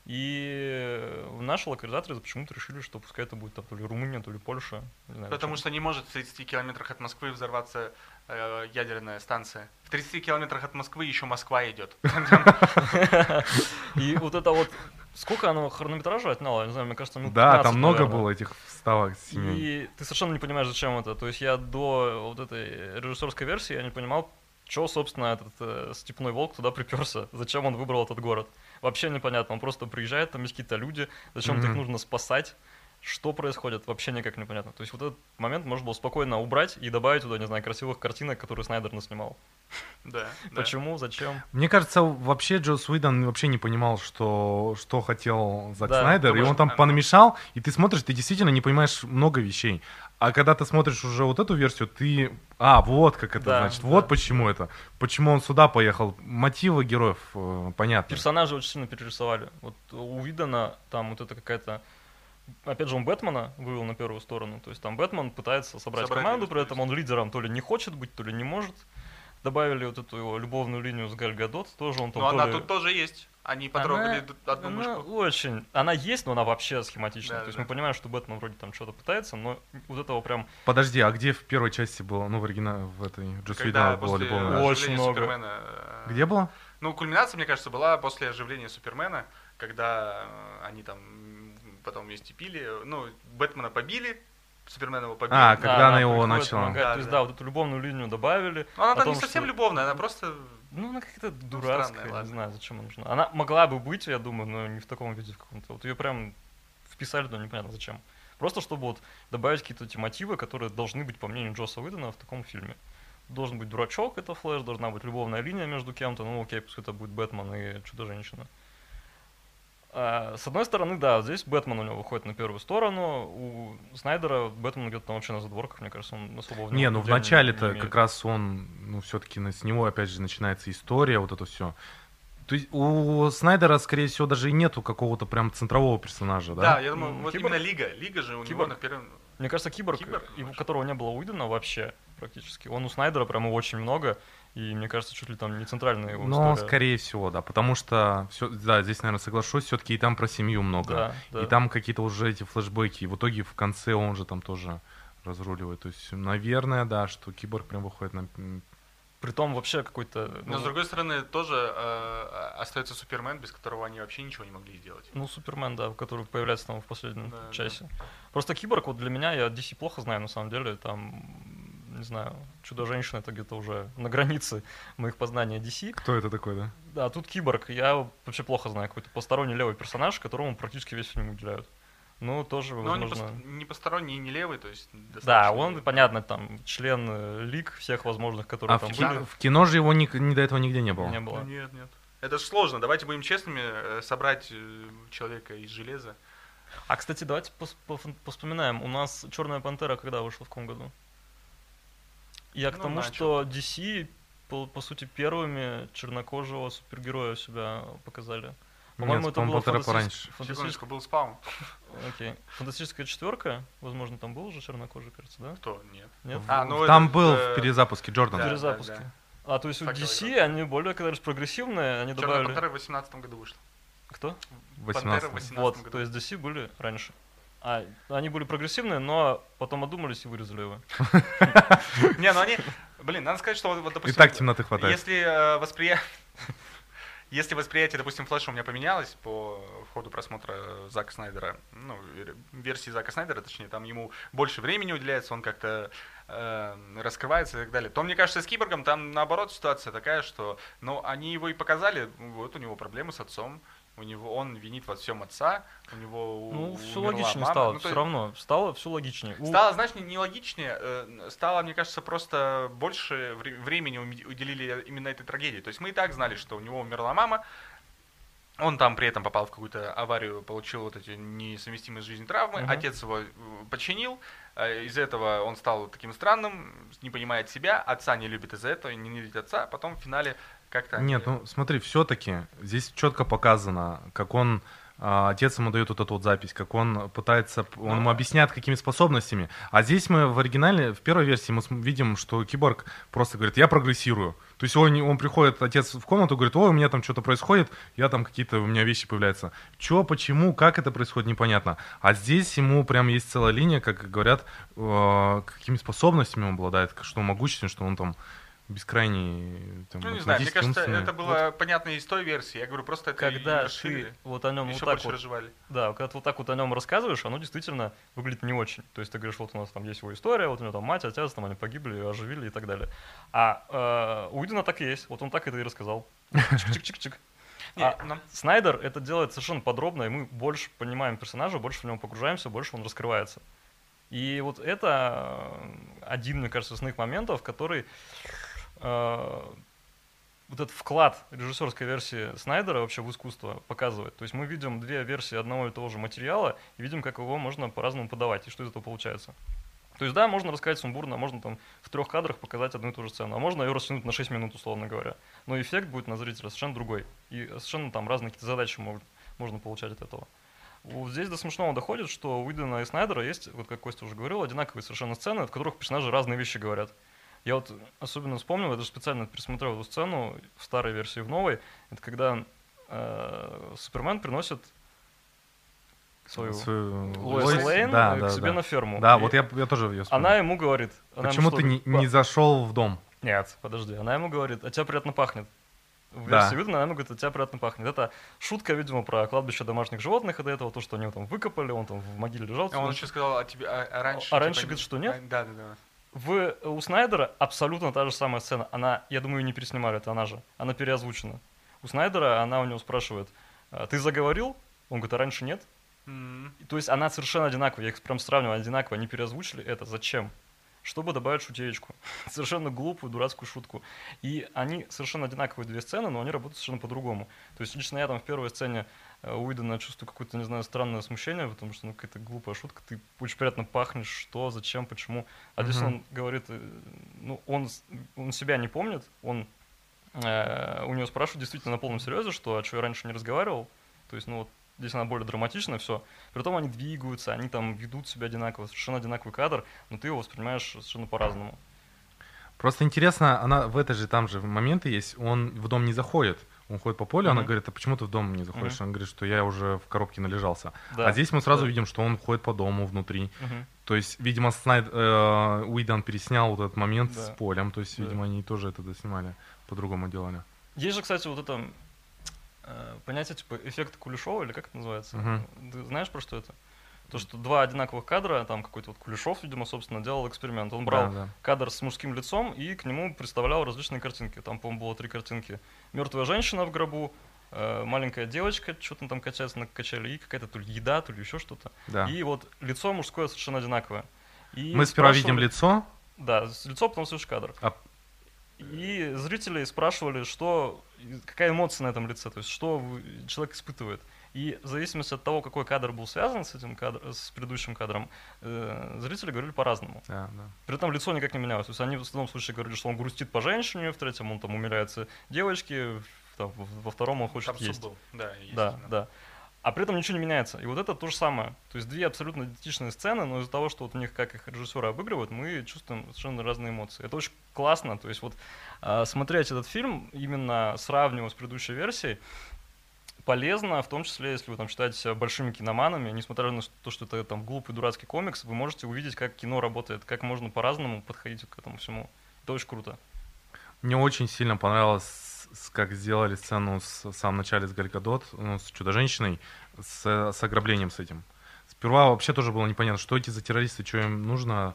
И наши локализаторы почему-то решили, что пускай это будет там, то ли Румыния, то ли Польша. Не знаю, Потому что не может в 30 километрах от Москвы взорваться э, ядерная станция. В 30 километрах от Москвы еще Москва идет. И вот это вот... Сколько оно хронометража отняло? Я не знаю, мне кажется, минут Да, 15, там много наверное. было этих вставок с. И ты совершенно не понимаешь, зачем это. То есть я до вот этой режиссерской версии я не понимал, что, собственно, этот э, степной волк туда приперся. Зачем он выбрал этот город? Вообще непонятно. Он просто приезжает, там есть какие-то люди, зачем-то их Мгм. нужно спасать. Что происходит, вообще никак непонятно. То есть вот этот момент можно было спокойно убрать и добавить туда, не знаю, красивых картинок, которые Снайдер наснимал. Да. Почему, зачем? Мне кажется, вообще Джос Уидон вообще не понимал, что, что хотел Зак Да, Снайдер, и он там понамешал, и ты смотришь, ты действительно не понимаешь много вещей. А когда ты смотришь уже вот эту версию, ты... А, вот как это Да, значит, да. вот почему это. Почему он сюда поехал. Мотивы героев э, понятны. Персонажи очень сильно перерисовали. Вот у Видана там вот это какая-то... Опять же, он Бэтмена вывел на первую сторону. То есть там Бэтмен пытается собрать, Собрать команду, при этом он лидером то ли не хочет быть, то ли не может. Добавили вот эту его любовную линию с Галь Гадот, тоже он там Но то она ли- тут тоже есть. Они потрогали Она- одну Она мышку. очень... Она есть, но она вообще схематичная. Да, то есть да. мы понимаем, что Бэтмен вроде там что-то пытается, но вот этого прям... Подожди, а где в первой части было, ну, в оригинале, в этой Когда Уидона было после любовное? Очень много. Супермена, э, Где было? Ну, кульминация, мне кажется, была после оживления Супермена, когда э, они там потом вместе пили. Ну, Бэтмена побили, Супермена его побили. А, когда Да, она его начала. Да, то есть, да. да, вот эту любовную линию добавили. Но она там том, не совсем что- любовная, она просто... Ну, она какая-то дурацкая, странная, не знаю, зачем она нужна. Она могла бы быть, я думаю, но не в таком виде в каком-то. Вот ее прям вписали, но непонятно зачем. Просто чтобы вот добавить какие-то эти мотивы, которые должны быть, по мнению Джоса Уидона, в таком фильме. должен быть дурачок, это Флэш, должна быть любовная линия между кем-то, ну окей, пусть это будет Бэтмен и Чудо-женщина. А, с одной стороны, да, здесь Бэтмен у него выходит на первую сторону, у Снайдера Бэтмен где-то там вообще на задворках, мне кажется, он особо... Не, ну в начале-то как раз он, ну все-таки с него опять же начинается история, вот это все. То есть у Снайдера, скорее всего, даже и нету какого-то прям центрового персонажа, да? Да, я думаю, вот Киборг? именно Лига. Лига же у Киборг. него на первом... Мне кажется, Киборг, Киборг его, которого не было Уидона вообще практически. Он у Снайдера прямо очень много. И мне кажется, чуть ли там не центральная его Ну, история. скорее всего, да. Потому что, все, да, здесь, наверное, соглашусь, все-таки и там про семью много. Да, да. И там какие-то уже эти флешбеки. И в итоге в конце он же там тоже разруливает. То есть, наверное, да, что Киборг прям выходит на Притом вообще какой-то... Ну... Но с другой стороны, тоже э, остается Супермен, без которого они вообще ничего не могли сделать. Ну, Супермен, да, который появляется там в последнем да, часе. Да. Просто Киборг, вот для меня, я DC плохо знаю, на самом деле, там не знаю, Чудо-женщина это где-то уже на границе моих познаний DC. Кто это такой, да? Да, тут Киборг. Я вообще плохо знаю, какой-то посторонний левый персонаж, которому практически весь фильм уделяют. Ну, тоже, Но возможно... он не, не посторонний и не левый, то есть... Да, он, понятно, там, член э, лиг всех возможных, которые а там в были. в кино же его ни, ни до этого нигде не было? Не было. Ну, нет, нет. Это же сложно. Давайте будем честными, э, собрать э, человека из железа. А, кстати, давайте пос пос поспоминаем. У нас «Черная пантера» когда вышла, в каком году? Я к ну, тому, начал. что DC, по, по сути, первыми чернокожего супергероя себя показали. По-моему, это было фантастическое... пораньше. Фантастическое был спаун. Окей. Фантастическая четверка, возможно, там был уже чернокожий, кажется, да? Кто? Нет. Нет? А, ну там это, был э... в перезапуске Джордан. Да, в перезапуске. Да, да. А, то есть у DC, они более, когда прогрессивные, они Черная добавили... Пантера в 18 году вышла. Кто? В 18 Вот, году. то есть DC были раньше. А, они были прогрессивные, но потом одумались и вырезали его. Не, ну они... Блин, надо сказать, что вот, допустим... И так темноты хватает. Если э, восприятие... Если восприятие, допустим, флеша у меня поменялось по ходу просмотра Зака Снайдера, ну, версии Зака Снайдера, точнее, там ему больше времени уделяется, он как-то э, раскрывается и так далее, то, мне кажется, с Киборгом там, наоборот, ситуация такая, что, ну, они его и показали, вот у него проблемы с отцом, у него он винит во всем отца, у него ну все логичнее мама. стало, ну, все равно стало все логичнее. Стало, знаешь, не, не логичнее, э, стало, мне кажется, просто больше времени уделили именно этой трагедии. То есть мы и так знали, что у него умерла мама, он там при этом попал в какую-то аварию, получил вот эти несовместимые с жизнью травмы, uh-huh. отец его э, починил, э, из этого он стал таким странным, не понимает себя, отца не любит из-за этого, не любит отца, потом в финале как-то... Нет, ну смотри, все-таки здесь четко показано, как он а, отец ему дает вот эту вот запись, как он пытается, он ему объясняет какими способностями. А здесь мы в оригинале, в первой версии мы видим, что киборг просто говорит, я прогрессирую. То есть он, он приходит, отец в комнату, говорит, ой, у меня там что-то происходит, я там какие-то, у меня вещи появляются. Че, почему, как это происходит, непонятно. А здесь ему прям есть целая линия, как говорят, э, какими способностями он обладает, что он могущественный, что он там бескрайний там, ну, не знаю, мне кажется, это было вот. понятно из той версии. Я говорю, просто это когда ты вот о нем вот так вот, разжевали. Да, когда ты вот так вот о нем рассказываешь, оно действительно выглядит не очень. То есть ты говоришь, вот у нас там есть его история, вот у него там мать, отец, там они погибли, оживили и так далее. А э, у Уидона так и есть, вот он так это и рассказал. Чик-чик-чик-чик. А нам... Снайдер это делает совершенно подробно, и мы больше понимаем персонажа, больше в него погружаемся, больше он раскрывается. И вот это один, мне кажется, из основных моментов, который Э, вот этот вклад режиссерской версии Снайдера вообще в искусство показывает. То есть мы видим две версии одного и того же материала и видим, как его можно по-разному подавать и что из этого получается. То есть да, можно рассказать сумбурно, можно там в трех кадрах показать одну и ту же сцену, а можно ее растянуть на 6 минут, условно говоря. Но эффект будет на зрителя совершенно другой. И совершенно там разные какие-то задачи можно получать от этого. Вот здесь до смешного доходит, что у Уидона и Снайдера есть, вот как Костя уже говорил, одинаковые совершенно сцены, в которых персонажи разные вещи говорят. Я вот особенно вспомнил, я даже специально пересмотрел эту сцену в старой версии в новой. Это когда э, Супермен приносит свою, свою Лоис Лейн да, к да, себе да. на ферму. Да, и вот я, я тоже ее вспомнил. Она ему говорит... Она Почему ему, ты не, не зашел в дом? Нет, подожди. Она ему говорит, а тебя приятно пахнет. В версии да. видно, она ему говорит, а тебя приятно пахнет. Это шутка, видимо, про кладбище домашних животных, и до этого то, что они его там выкопали, он там в могиле лежал. А он еще сказал, а тебе а, а раньше... А типа, раньше говорит, что нет? А, да, да, да. В, у Снайдера абсолютно та же самая сцена. Она, я думаю, не переснимали, это она же. Она переозвучена. У Снайдера она у него спрашивает, «А ты заговорил? Он говорит, а раньше нет. Mm-hmm. То есть она совершенно одинаковая. Я их прям сравниваю, одинаково. Они переозвучили это. Зачем? чтобы добавить шутеечку. совершенно глупую, дурацкую шутку. И они совершенно одинаковые две сцены, но они работают совершенно по-другому. То есть лично я там в первой сцене э, Уидона чувствую какое-то, не знаю, странное смущение, потому что ну, какая-то глупая шутка, ты очень приятно пахнешь, что, зачем, почему. А здесь Мгм. он говорит, э, ну, он, он себя не помнит, он э, у него спрашивают действительно на полном серьезе, что, а что я раньше не разговаривал, то есть, ну, вот здесь она более драматичная, все. Притом они двигаются, они там ведут себя одинаково, совершенно одинаковый кадр, но ты его воспринимаешь совершенно по-разному. Просто интересно, она в этой же там же моменты есть, он в дом не заходит. Он ходит по полю, она Мгм. говорит, а почему ты в дом не заходишь? Мгм. Он говорит, что я уже в коробке належался. Да. А здесь мы сразу да. видим, что он ходит по дому внутри. Мгм. То есть, видимо, Снайд, э, Уидон переснял вот этот момент Да. с полем. То есть, Да. видимо, они тоже это доснимали, по-другому делали. Есть же, кстати, вот это э, понятие типа эффект Кулешова, или как это называется? Мгм. Ты знаешь, про что это? То, что два одинаковых кадра, там какой-то вот Кулешов, видимо, собственно, делал эксперимент. Он брал Да, да. кадр с мужским лицом и к нему представлял различные картинки. Там, по-моему, было три картинки. Мертвая женщина в гробу, э, маленькая девочка, что-то там качается на качеле, и какая-то то ли еда, то ли еще что-то. да. И вот лицо мужское совершенно одинаковое. И Мы сперва видим лицо, Да, лицо, потом слышишь кадр. А- И зрители спрашивали, что, какая эмоция на этом лице, то есть что человек испытывает. И в зависимости от того, какой кадр был связан с этим кадр, с предыдущим кадром, э, зрители говорили по-разному. да, да. При этом лицо никак не менялось. То есть они в одном случае говорили, что он грустит по женщине, в третьем он там умиляется девочке, там, во втором он хочет Там есть. был. Да, Да, естественно. да. А при этом ничего не меняется. И вот это то же самое. То есть две абсолютно идентичные сцены, но из-за того, что вот у них как их режиссеры обыгрывают, мы чувствуем совершенно разные эмоции. Это очень классно. То есть вот а, смотреть этот фильм, именно сравнивая с предыдущей версией, полезно, в том числе, если вы там считаете большими киноманами, несмотря на то, что это там глупый дурацкий комикс, вы можете увидеть, как кино работает, как можно по-разному подходить к этому всему. Это очень круто. Мне очень сильно понравилось, как сделали сцену с, в самом начале с Галькадот, ну, с Чудо-женщиной, с, с ограблением с этим. Сперва вообще тоже было непонятно, что эти за террористы, что им нужно,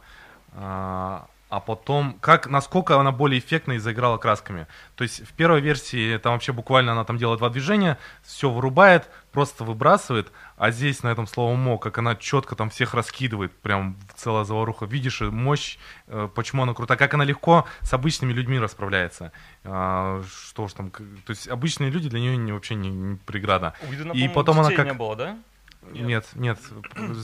а, а потом, как, насколько она более эффектно и заиграла красками. То есть в первой версии там вообще буквально она там делает два движения, все вырубает, просто выбрасывает, а здесь на этом слово мо, как она четко там всех раскидывает, прям целая заваруха. Видишь э, мощь, э, почему она крута, как она легко с обычными людьми расправляется. А, что ж там, то есть обычные люди для нее не, вообще не, не преграда. У Идена, И потом она как- не было, да? Нет, нет,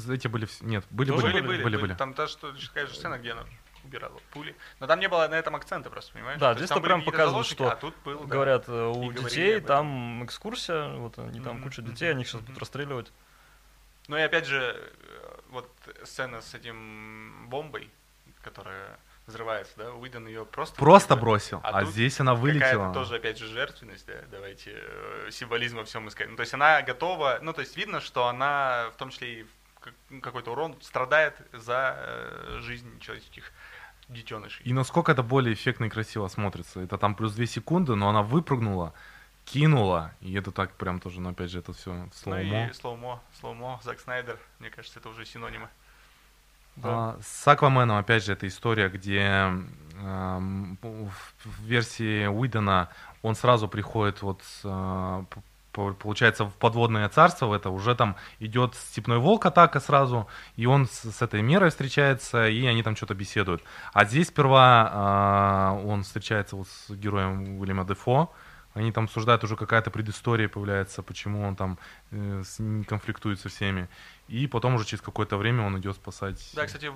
эти были, нет, были, были, Были, были, были, были, Там та, что, такая же сцена, где она убирала пули. Но там не было на этом акцента просто, понимаешь? Да, То там были прям показывают, что а тут был, да. Говорят, э, у детей там экскурсия, вот они там Мгм, куча детей, они их сейчас будут расстреливать. Ну и опять же, э, вот сцена с этим бомбой, которая взрывается, да, Уидон ее просто... Просто бросил, А а, здесь она Какая-то вылетела. тоже, опять же, жертвенность, да, давайте э, символизм во всем искать. Ну, то есть она готова, ну, то есть видно, что она, в том числе и какой-то урон, страдает за э, жизнь человеческих детенышей. И насколько это более эффектно и красиво смотрится. Это там плюс 2 секунды, но она выпрыгнула, кинула, и это так прям тоже, ну опять же, это все Ну slow-mo. и slow-mo, slow-mo, Зак Снайдер, мне кажется, это уже синонимы. А, с Акваменом, опять же, это история, где эм, в, версии Уидона он сразу приходит вот, э, получается, в подводное царство, в это уже там идет степной волк атака сразу, и он с, с этой мерой встречается, и они там что-то беседуют. А здесь сперва э, он встречается вот с героем Уильяма Дефо, они там обсуждают, уже какая-то предыстория появляется, почему он там э, конфликтует со всеми. И потом уже через какое-то время он идет спасать. Да, кстати,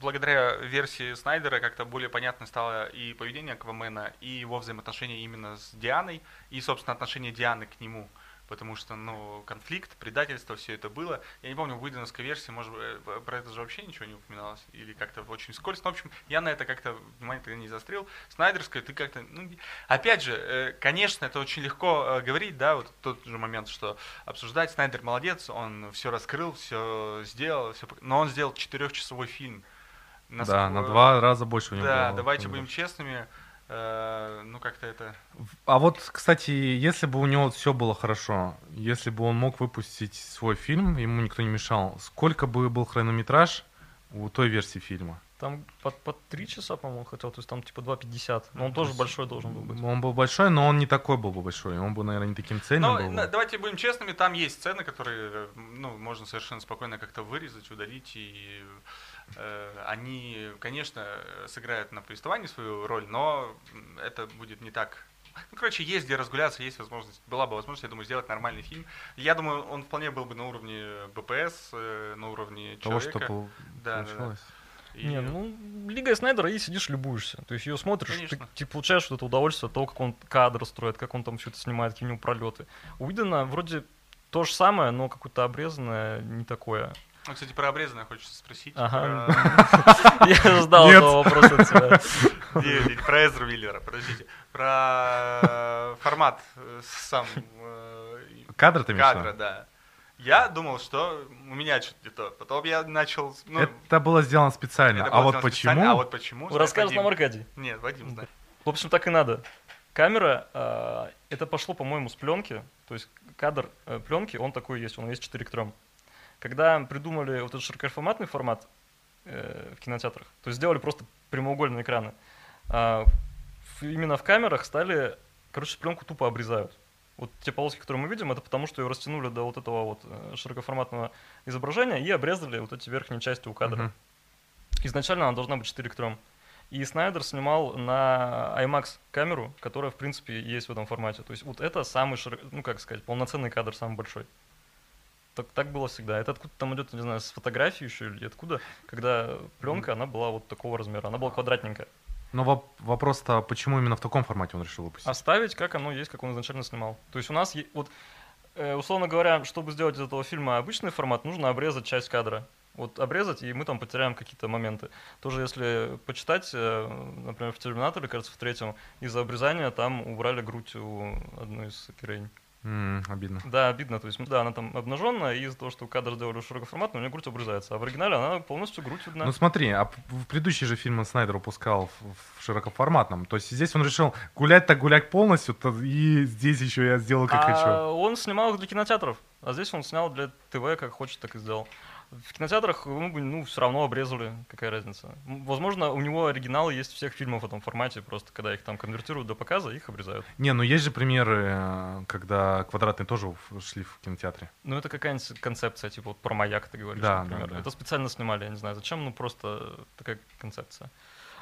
благодаря версии Снайдера как-то более понятно стало и поведение Аквамена, и его взаимоотношения именно с Дианой, и, собственно, отношение Дианы к нему. Потому что, ну, конфликт, предательство, все это было. Я не помню, в выдановской версии, может быть, э, про это же вообще ничего не упоминалось. Или как-то очень скользко. Ну, в общем, я на это как-то внимание тогда не заострил. Снайдерская, ты как-то... Ну, опять же, э, конечно, это очень легко э, говорить, да, вот тот же момент, что обсуждать. Снайдер молодец, он все раскрыл, все сделал, все... но он сделал четырехчасовой фильм. Да, Насколько- на два раза больше у него Да, было давайте будем честными. э, ну, как-то это... А вот, кстати, если бы у него все было хорошо, если бы он мог выпустить свой фильм, ему никто не мешал, сколько бы был хронометраж у той версии фильма? Там по, по 3 часа, по-моему, хотел, то есть там типа 2.50. Но он Ну, тоже то есть- большой должен был быть. Он был большой, но он не такой был бы большой. Он бы, наверное, не таким цельным Ну, был. бы. давайте будем честными, там есть сцены, которые, э, ну, можно совершенно спокойно как-то вырезать, удалить и они, конечно, сыграют на повествовании свою роль, но это будет не так ну, короче, есть где разгуляться, есть возможность, была бы возможность, я думаю, сделать нормальный фильм. Я думаю, он вполне был бы на уровне БПС, э, на уровне Того, человека. что пол- Да, да, да. получилось. И- Не, ну, Лига Снайдера, и сидишь, любуешься. То есть ее смотришь, ты, Конечно. ты получаешь вот это удовольствие от того, как он кадр строит, как он там все это снимает, какие у него пролеты. У Уидона вроде то же самое, но какое-то обрезанное, не такое. Ну, кстати, про обрезанное хочется спросить. Ага. Про- Я ждал этого вопроса от тебя. Про Эзру Виллера, подождите. Про формат э, сам э, Кадр ты имеешь кадра, да. Я думал, что у меня что-то не то. Потом я начал... Ну, Это было сделано специально. это А было вот сделано специально, почему? А вот почему? Расскажет нам Аркадий. Нет, Вадим знает. В общем, так и надо. Камера, э, это пошло, по-моему, с пленки. То есть кадр пленки, он такой есть, он есть 4 к 3. Когда придумали вот этот широкоформатный формат э, в кинотеатрах, то есть сделали просто прямоугольные экраны, а в- именно в камерах стали, короче, пленку тупо обрезают. Вот те полоски, которые мы видим, это потому, что ее растянули до вот этого вот э, широкоформатного изображения и обрезали вот эти верхние части у кадра. Мгм. Изначально она должна быть 4 к 3. И Снайдер снимал на IMAX камеру, которая, в принципе, есть в этом формате. То есть вот это самый, широ- ну как сказать, полноценный кадр, самый большой. Так, так было всегда. Это откуда там идет, не знаю, с фотографии еще или откуда, когда пленка, она была вот такого размера, она была квадратненькая. Но воп- вопрос-то, почему именно в таком формате он решил выпустить? Оставить, как оно есть, как он изначально снимал. То есть у нас, е- вот, э, условно говоря, чтобы сделать из этого фильма обычный формат, нужно обрезать часть кадра. Вот обрезать, и мы там потеряем какие-то моменты. Тоже если почитать, э, например, в «Терминаторе», кажется, в третьем, из-за обрезания там убрали грудь у одной из героинь. М, обидно. Да, обидно. То есть, да, она там обнаженная, и из-за того, что кадр сделали широкоформатный, у нее грудь обрезается. А в оригинале она полностью грудь видна. Ну смотри, а в предыдущие же фильмы Снайдер выпускал в, в широкоформатном. То есть здесь он решил гулять так гулять полностью, то и здесь еще я сделал как а хочу. он снимал их для кинотеатров, а здесь он снял для ТВ, как хочет, так и сделал. В кинотеатрах ну, бы, ну, все равно обрезали, какая разница. Возможно, у него оригиналы есть всех фильмов в этом формате, просто когда их там конвертируют до показа, их обрезают. Не, ну есть же примеры, э, когда квадратные тоже шли в кинотеатре. Ну, это какая-нибудь концепция, типа вот про маяк ты говоришь, Да, например. да, да. Это специально снимали, я не знаю, зачем, ну просто такая концепция.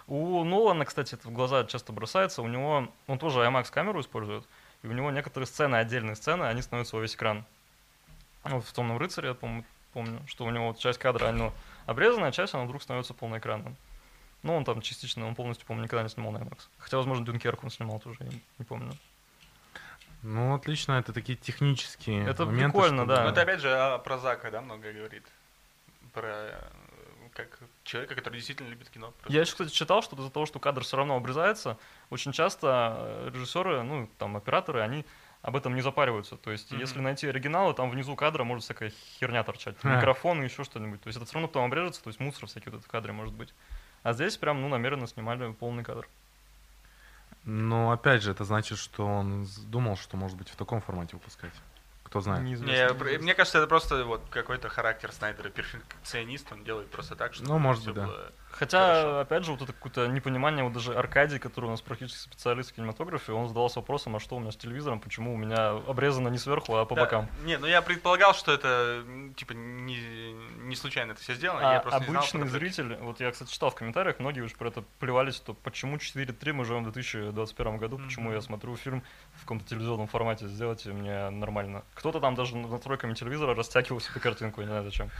У Нолана, кстати, это в глаза часто бросается, у него, он тоже IMAX камеру использует, и у него некоторые сцены, отдельные сцены, они становятся во весь экран. Вот в «Темном рыцаре», я помню, что у него вот часть кадра, она обрезанная, часть, она вдруг становится полноэкранным. Ну, он там частично, он полностью, помню, никогда не снимал на IMAX. Хотя, возможно, Дюнкерк он снимал тоже, я не помню. Ну, отлично, это такие технические Это моменты. прикольно, чтобы- да. Ну, это опять же а, про Зака, да, много говорит. Про э, как человека, который действительно любит кино. Просто. Я еще, кстати, читал, что из-за того, что кадр все равно обрезается, очень часто э, режиссеры, ну, там, операторы, они об этом не запариваются. То есть, Мгм. если найти оригиналы, там внизу кадра может всякая херня торчать. А. Микрофон и еще что-нибудь. То есть, это все равно потом обрежется, то есть, мусор всякий вот этот в кадре может быть. А здесь прям, ну, намеренно снимали полный кадр. Но опять же, это значит, что он думал, что может быть в таком формате выпускать. Кто знает. Неизвестно, Не, неизвестно. пр- мне кажется, это просто вот какой-то характер Снайдера, перфекционист, он делает просто так, чтобы Ну, может быть, да. было- Хотя, Хорошо. опять же, вот это какое-то непонимание, вот даже Аркадий, который у нас практически специалист в кинематографе, он задавался вопросом, а что у меня с телевизором, почему у меня обрезано не сверху, а по Да, бокам. Не, ну я предполагал, что это типа не, не случайно это все сделано. я А просто не знал обычный про это. зритель, вот я, кстати, читал в комментариях, многие уже про это плевались, что почему 4.3 мы живем в 2021 году, почему Мгм. я смотрю фильм в каком-то телевизионном формате, сделайте мне нормально. Кто-то там даже настройками телевизора растягивал себе картинку, я не знаю зачем.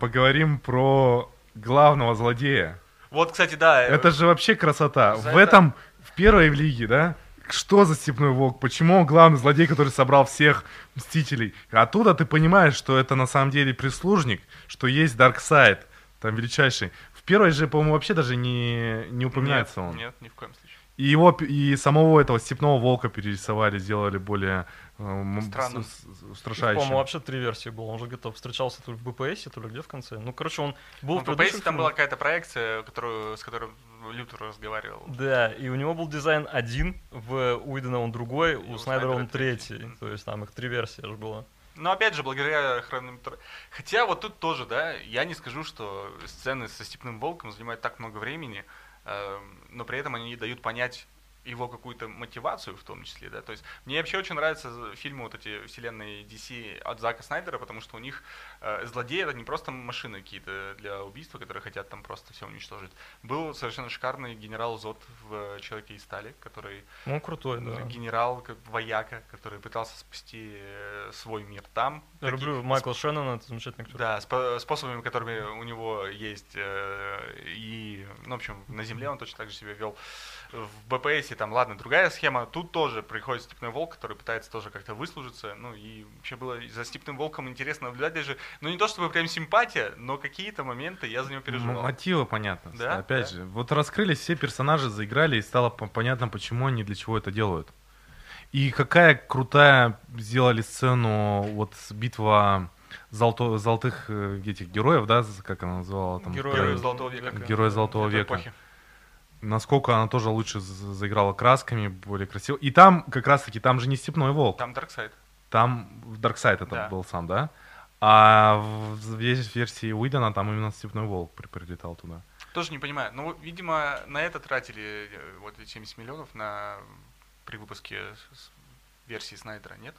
Поговорим про главного злодея. Вот, кстати, да. э, Это же вообще красота. за в это- этом, в первой в лиге, да? Что за Степной Волк? Почему он главный злодей, который собрал всех Мстителей? Оттуда ты понимаешь, что это на самом деле прислужник, что есть Дарксайд, там величайший. В первой же, по-моему, вообще даже не, не упоминается нет, он. Нет, ни в коем случае. И его, и самого этого Степного Волка перерисовали, сделали более э, м- Странным. с- с- Их, устрашающим. По-моему, вообще три версии было. Он же где-то встречался то ли в БПС, то ли где в конце. Ну, короче, он был Ну, в ППС там была какая-то проекция, которую, с которой Лютер разговаривал. Да, и у него был дизайн один, в Уидона он другой, у, у Снайдера он третий. третий. То есть там их три версии аж было. Но опять же, благодаря хронометраж... Хотя вот тут тоже, да, я не скажу, что сцены со Степным Волком занимают так много времени, эм, но при этом они дают понять его какую-то мотивацию в том числе, да, то есть мне вообще очень нравятся фильмы вот эти вселенные DC от Зака Снайдера, потому что у них э, злодеи это не просто машины какие-то для убийства, которые хотят там просто все уничтожить. Был совершенно шикарный генерал Зод в Человеке из стали, который... Ну, крутой, да. Генерал, как вояка, который пытался спасти э, свой мир там. Я Такие- люблю Майкла Шеннона, это замечательный актер. да, спо- способами, которыми у него есть. э, И, ну, в общем, на Земле он точно так же себя вел. В БПСе там, ладно, другая схема. Тут тоже приходит Степной Волк, который пытается тоже как-то выслужиться. Ну, и вообще было за Степным Волком интересно наблюдать даже. Ну, не то чтобы прям симпатия, но какие-то моменты я за него переживал. Мотивы понятно. Да, Опять да. же, вот раскрылись все персонажи, заиграли, и стало по- понятно, почему они для чего это делают. И какая крутая сделали сцену, вот битва золото- золотых э, этих героев, да, как она называла там? Герои Герои Золотого века. Герои Золотого века. эпохи. Насколько она тоже лучше заиграла красками, более красиво. И там, как раз таки, там же не Степной Волк. Там Дарксайд. Там Дарксайд это Да. был сам, да? А в в ве- версии Уидона там именно Степной Волк при- прилетал туда. Тоже не понимаю. Ну, видимо, на это тратили э, вот эти 70 миллионов на при выпуске версии Снайдера, нет?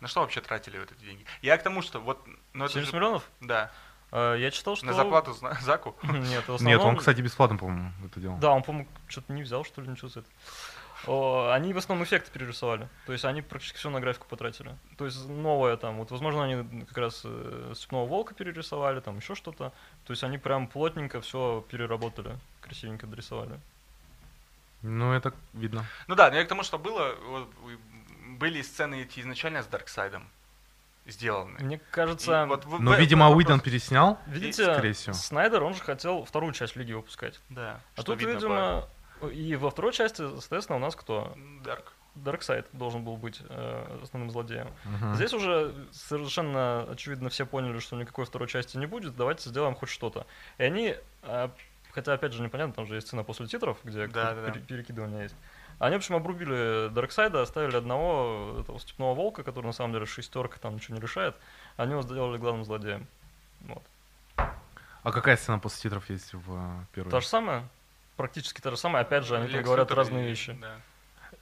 На что вообще тратили вот эти деньги? Я к тому, что вот... Ну, это 70 же- миллионов? Да, Я читал, что... на зарплату Заку. Нет, в основном... Нет, он, кстати, бесплатно, по-моему, это делал. Да, он, по-моему, что-то не взял, что ли, ничего с этого. О, Они в основном эффекты перерисовали. То есть они практически все на графику потратили. То есть новое там, вот возможно они как раз э, Степного Волка перерисовали, там еще что-то. То есть они прям плотненько все переработали, красивенько дорисовали. Ну, это видно. Ну да, но я к тому, что было... вот, были сцены эти изначально с Дарксайдом сделаны. Мне И кажется, вот в- Но, в- видимо, вопрос- Уидон переснял. видите, скорее всего. Снайдер, он же хотел вторую часть Лиги выпускать. Да, А что тут, видно видимо, и во второй части, соответственно, у нас кто? по- Дарк. Дарксайд должен был быть э, основным злодеем. Мгм. Здесь уже совершенно очевидно все поняли, что никакой второй части не будет, давайте сделаем хоть что-то. И они, э, хотя опять же непонятно, там же есть сцена после титров, где Да, да, да. пере- перекидывание есть. Они, в общем, обрубили Дарксайда, оставили одного этого степного волка, который на самом деле шестерка там ничего не решает. Они его сделали главным злодеем. Вот. А какая сцена после титров есть в э, первой? То же самое, практически то же самое. Опять же, они там Лекс говорят Лютер разные и- вещи. Да,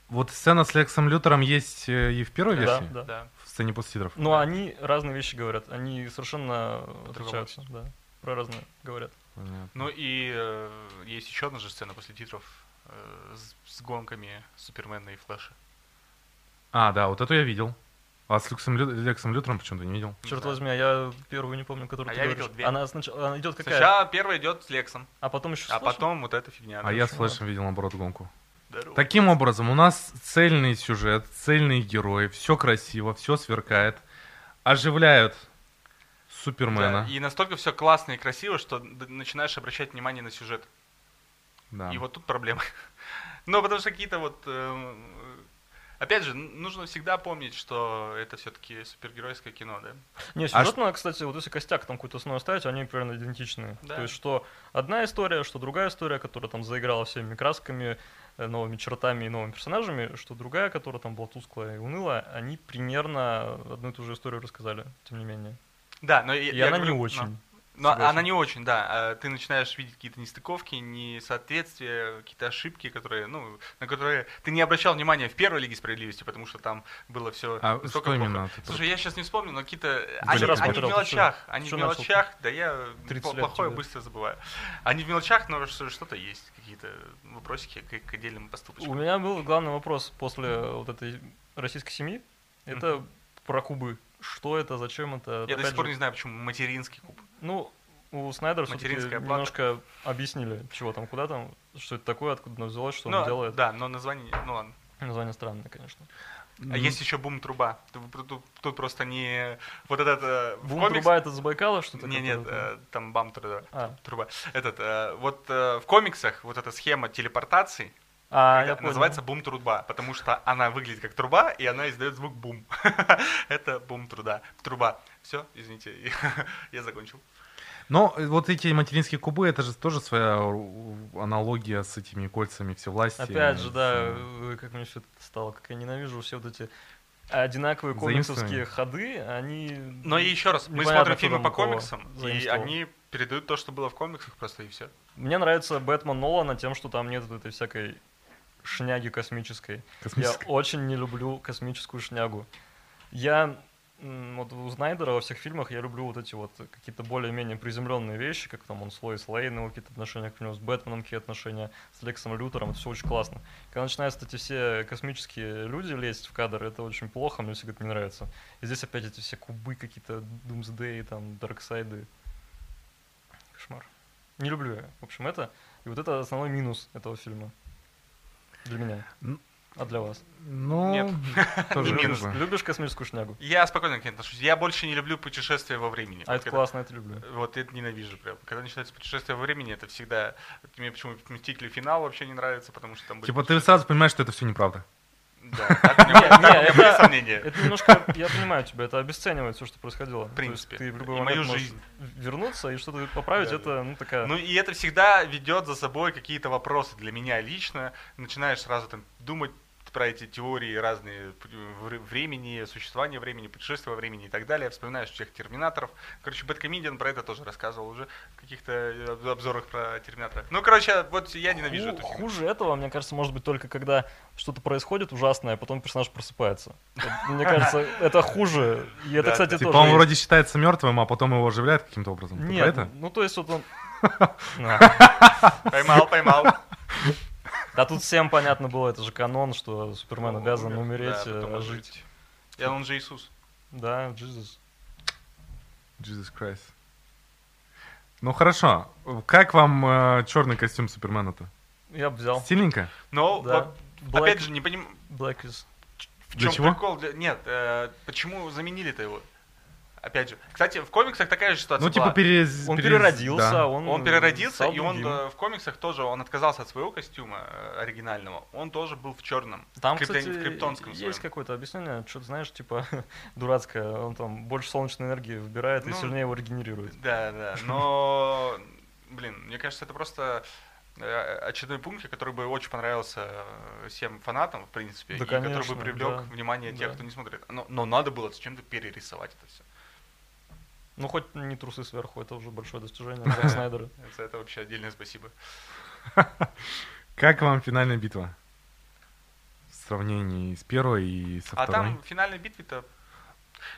Вот сцена с Лексом Лютером есть э, и в первой Да, версии? да. да. В сцене после титров? Но они разные вещи говорят. Они совершенно отличаются. Да. Про разные говорят. Понятно. Ну и э, есть еще одна же сцена после титров с, с гонками Супермена и Флэша. А, да, вот эту я видел. А с Лексом, Лю- Лексом Лютером почему-то не видел. Черт знаю. возьми, а я первую не помню, которую А ты я говоришь. видел две. Она сначала она идет какая? Сначала первый идет с Лексом, А потом еще с а Флэшем? потом вот эта фигня. А да. я с? Флэшем видел, наоборот, гонку. Здорово. Таким образом, у нас цельный сюжет, цельные герои, все красиво, все сверкает, оживляют Супермена. Да, и настолько все классно и красиво, что начинаешь обращать внимание на сюжет. Да. И вот тут проблемы. Ну, потому что какие-то вот... э, Опять же, нужно всегда помнить, что это все-таки супергеройское кино, да? Не, А сюжетно, кстати, вот если костяк там какую-то основу ставить, они примерно идентичные. Да. То есть, что одна история, что другая история, которая там заиграла всеми красками, э, новыми чертами и новыми персонажами, что другая, которая там была тусклая и унылая, они примерно одну и ту же историю рассказали, тем не менее. Да, но И я она говорю, не очень. Но Согласен. она не очень, да. А Ты начинаешь видеть какие-то нестыковки, несоответствия, какие-то ошибки, которые, ну, на которые ты не обращал внимания в первой Лиге Справедливости, потому что там было все А настолько что плохо. именно? ты Слушай, я сейчас не вспомню, но какие-то... Они, они в мелочах, они в мелочах, да я 30 пл- лет плохое быстро забываю. Они в мелочах, но что- что-то есть, какие-то вопросики к, к отдельным У поступочкам. меня был главный вопрос после вот этой российской семьи. Это про кубы. Что это, зачем это? Я до Опять сих пор же, не знаю, почему материнский куб. Ну, у Снайдера Материнская плата. немножко объяснили, чего там, куда там, что это такое, откуда оно взялось, что Ну, он делает. Да, но название, ну ладно. Название странное, конечно. А есть еще бум-труба. Тут, тут- тут просто не... Вот этот... э, в Бум комикс- труба это с Байкала что-то? Не, нет, э, там бам труба. А, труба. Этот, э, вот э, в комиксах вот эта схема телепортации а я называется бум труба, потому что она выглядит как труба, и она издает звук бум. Это бум труда. Труба. Все, извините, я закончил. Но вот эти материнские кубы, это же тоже своя аналогия с этими кольцами всевластия. Опять же, да, как мне все это стало, как я ненавижу все вот эти одинаковые комиксовские ходы, они... Но и еще раз, мы смотрим фильмы по комиксам, и они передают то, что было в комиксах, просто и все. Мне нравится Бэтмен Нолана тем, что там нет вот этой всякой шняги космической. Космической. Я очень не люблю космическую шнягу. Я вот у Снайдера во всех фильмах я люблю вот эти вот какие-то более-менее приземленные вещи, как там он с Лоис Лейн, его какие-то отношения к нему, с Бэтменом какие отношения, с Лексом Лютером, это все очень классно. Когда начинают эти все космические люди лезть в кадр, это очень плохо, мне всегда это не нравится. И здесь опять эти все кубы какие-то, Doomsday, там, Дарксайды. Кошмар. Не люблю я. В общем, это... И вот это основной минус этого фильма. Для меня. А для вас? Ну, Нет. тоже минус. Любишь космическую шнягу? Я спокойно к ней отношусь. Я больше не люблю путешествия во времени. А Вот это когда- классно, это люблю. Вот это ненавижу прям. Когда начинается путешествие во времени, это всегда... Мне почему Мстители финал вообще не нравится, потому что там были... Типа ты сразу понимаешь, что это все неправда. Да, так у меня- Не, так у не, меня были это- сомнения. Это немножко, я понимаю тебя, это обесценивает все, что происходило. В принципе. ты в любой И момент мою жизнь. вернуться и что-то поправить, Да, это, ну, такая... Ну и это всегда ведет за собой какие-то вопросы для меня лично. Начинаешь сразу там думать про эти теории разные вре- времени, существования времени, путешествия во времени и так далее. Вспоминаешь всех терминаторов. Короче, Бэткомедиан про это тоже рассказывал уже в каких-то э, об- обзорах про терминаторов. Ну, короче, вот я ненавижу Ху- эту фигню. Хуже этого, мне кажется, может быть только когда что-то происходит ужасное, а потом персонаж просыпается. Мне кажется, это хуже. И это, кстати, тоже он есть. вроде считается мертвым, а потом его оживляют каким-то образом. Нет, ну то есть вот он... Поймал, поймал. Да тут всем понятно было, это же канон, что Супермен обязан Умер, умереть, э, ожить. жить. И он же Иисус. Да, Джизус. Jesus Christ. Ну хорошо. Как вам черный костюм Супермена-то? Я бы взял. Стильненько? Но Да. Black, опять же, не понимаю, Black is... в Для чем чего? прикол. Для- Нет, э, почему заменили-то его? Опять же, кстати, в комиксах такая же ситуация Ну типа была. перез... Он переродился, да. он... Он переродился, и он другим. э, в комиксах тоже, он отказался от своего костюма э, оригинального. Он тоже был в черном. Там, в, криптон- кстати, в криптонском есть своем. какое-то объяснение, что-то, знаешь, типа, дурацкое, он там больше солнечной энергии вбирает и Ну, сильнее его регенерирует. Да, да. Но, блин, мне кажется, это просто э, очередной пункт, который бы очень понравился всем фанатам, в принципе, Да, и который конечно, бы привлек да, внимание тех, да. кто не смотрит. Но, но надо было зачем-то перерисовать это все. Ну, хоть не трусы сверху, это уже большое достижение Зака Снайдера. За это вообще отдельное спасибо. Как вам финальная битва? В сравнении с первой и со А второй? там в финальной битве-то...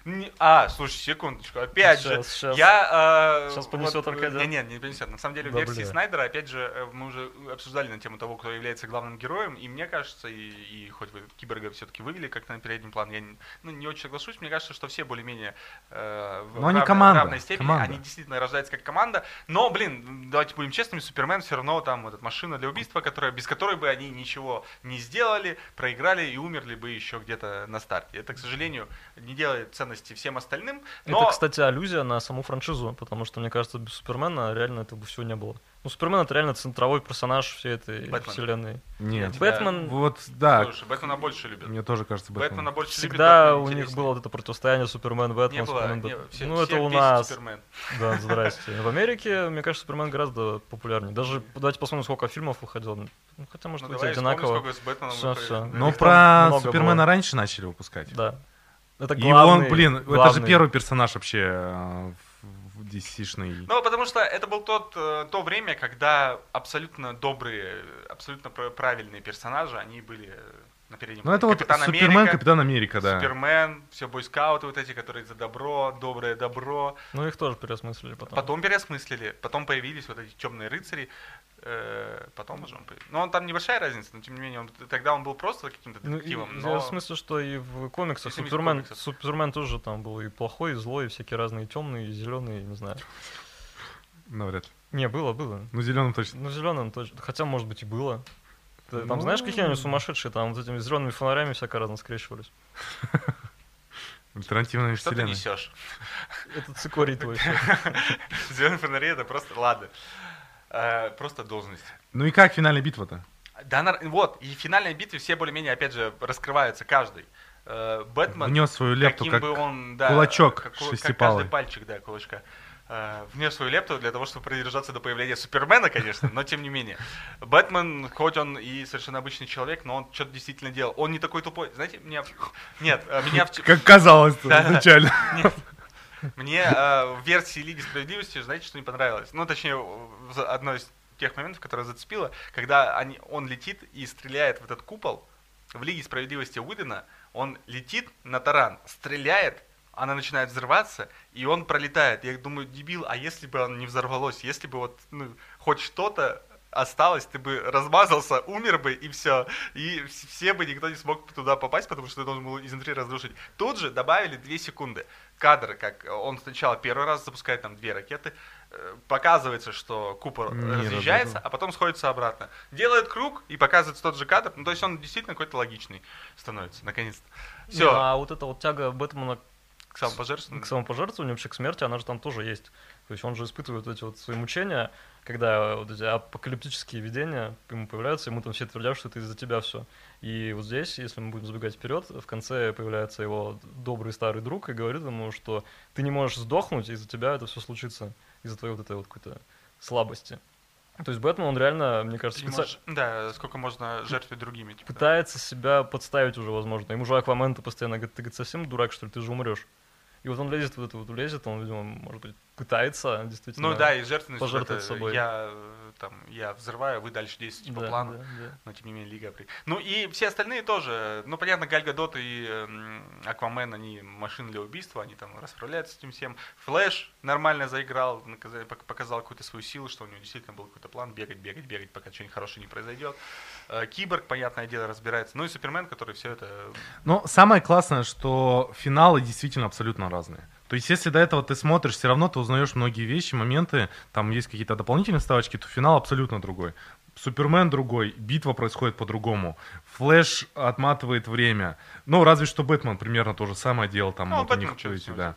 Не- А, слушай, секундочку, опять же, Щас, щас. я... Щас понесет Аркадия. Не, не, не понесет. На самом деле, в Да, версии бля. Снайдера, опять же, э, мы уже обсуждали на тему того, кто является главным героем, и мне кажется, и, и хоть вы Киборга все-таки вывели как-то на передний план, я не, ну, не очень соглашусь, мне кажется, что все более-менее э, в Но они равной- команда, равной степени, команда. они действительно рождаются как команда, но, блин, давайте будем честными, Супермен все равно там вот эта машина для убийства, которая, без которой бы они ничего не сделали, проиграли и умерли бы еще где-то на старте. Это, к сожалению, не делает ценности всем остальным, но... Это, кстати, аллюзия на саму франшизу, потому что, мне кажется, без Супермена реально этого бы всего не было. Ну, Супермен это реально центровой персонаж всей этой Бэтмен. вселенной. Нет. Бэтмен Вот, да. Слушай, Бэтмена больше любят. Мне тоже кажется Бэтмен. Бэтмена больше Всегда любят, у Бэтмен них было вот это противостояние Супермен, Бэтмен, Не было, Супермен, не Бэтмен. было. Все- ну, всех это у нас. Супермен. Да, здрасте. В Америке, мне кажется, Супермен гораздо популярнее. Даже давайте посмотрим, сколько фильмов выходило. Ну, хотя, может Ну, быть, давай вспомним, одинаково. сколько с Бэтменом Всё, выходит. всё. Да. Но про Супермена было. раньше начали выпускать. Да. Это И главный, он, блин, это же главный. первый персонаж вообще э, DC-шный. Ну, потому что это был тот, э, то время, когда абсолютно добрые, абсолютно пр- правильные персонажи, они были э, на переднем Ну, это вот Капитан Супермен, Америка, Капитан Америка, да. Супермен, все бойскауты вот эти, которые за добро, доброе добро. Ну, их тоже переосмыслили потом. Потом переосмыслили, потом появились вот эти темные рыцари, э, потом уже он появился. Но он там небольшая разница, но тем не менее, он, тогда он был просто каким-то Ну, и- детективом. я но... в смысле, что и в комиксах Супермен, комиксах. Супермен тоже там был и плохой, и злой, и всякие разные темные, и зеленые, не знаю. Навряд ли. Не, было, было. Ну, зеленым точно. Ну, зеленым точно. Хотя, может быть, и было. Ты Там Ну, знаешь, какие они сумасшедшие, там вот этими зелеными фонарями всяко разно скрещивались. Альтернативная Что ты вселенная. несешь? Это цикорий твой. Зеленые фонари это просто, ладно, Э, просто должность. Ну и как финальная битва-то? Да, вот, и в финальной битве все более-менее, опять же, раскрываются каждый. Э, Бэтмен, Внес свою лепту, каким как бы он, да, кулачок как, ку- как шестипалый. каждый пальчик, да, кулачка, внес свою лепту для того, чтобы продержаться до появления Супермена, конечно, но тем не менее. Бэтмен, хоть он и совершенно обычный человек, но он что-то действительно делал. Он не такой тупой. Знаете, меня... Нет, э, меня... как казалось Да-да. изначально. Нет. Мне э, в версии Лиги Справедливости, знаете, что не понравилось? Ну, точнее, одной из тех моментов, которые зацепило, когда они, он летит и стреляет в этот купол. В Лиге справедливости Уидена он летит на таран, стреляет, она начинает взрываться, и он пролетает. Я думаю, дебил, а если бы она не взорвалось, если бы вот ну, хоть что-то осталось, ты бы размазался, умер бы, и все. И все бы, никто не смог туда попасть, потому что ты должен был изнутри разрушить. Тут же добавили 2 секунды. Кадр, как он сначала первый раз запускает там две ракеты, э, показывается, что купор не разъезжается, а потом сходится обратно. Делает круг и показывается тот же кадр. Ну, то есть он действительно какой-то логичный становится, наконец-то. Все. а вот эта вот тяга Бэтмена к самопожертвованию? К самопожертвованию, вообще к смерти, она же там тоже есть. То есть он же испытывает эти вот свои мучения, когда вот эти апокалиптические видения ему появляются, ему там все твердят, что это из-за тебя все. И вот здесь, если мы будем забегать вперед, в конце появляется его добрый старый друг и говорит ему, что ты не можешь сдохнуть, из-за тебя это все случится, из-за твоей вот этой вот какой-то слабости. То есть Бэтмен, он реально, мне кажется, специ... можешь, Да, сколько можно жертвовать другими. Типа, пытается да. себя подставить уже, возможно. Ему же Аквамен-то постоянно говорит, ты говорит, совсем дурак, что ли, ты же умрешь. И вот он лезет в это вот, лезет, он, видимо, может быть, пытается действительно Ну да, и жертвенность пожертвовать это, собой. Я, там, я взрываю, вы дальше действуете да, по плану, да, да. но тем не менее Лига при... Ну и все остальные тоже, ну понятно, Галь Гадот и э, Аквамен, они машины для убийства, они там расправляются с этим всем. Флэш нормально заиграл, показал какую-то свою силу, что у него действительно был какой-то план, бегать, бегать, бегать, пока что-нибудь хорошее не произойдет. Э, Киборг, понятное дело, разбирается. Ну и Супермен, который все это... Но самое классное, что финалы действительно абсолютно разные. То есть, если до этого ты смотришь, все равно ты узнаешь многие вещи, моменты, там есть какие-то дополнительные ставочки, то финал абсолютно другой. Супермен другой, битва происходит по-другому. Флэш отматывает время. Ну, разве что Бэтмен примерно то же самое делал, там ну, вот у них эти, да.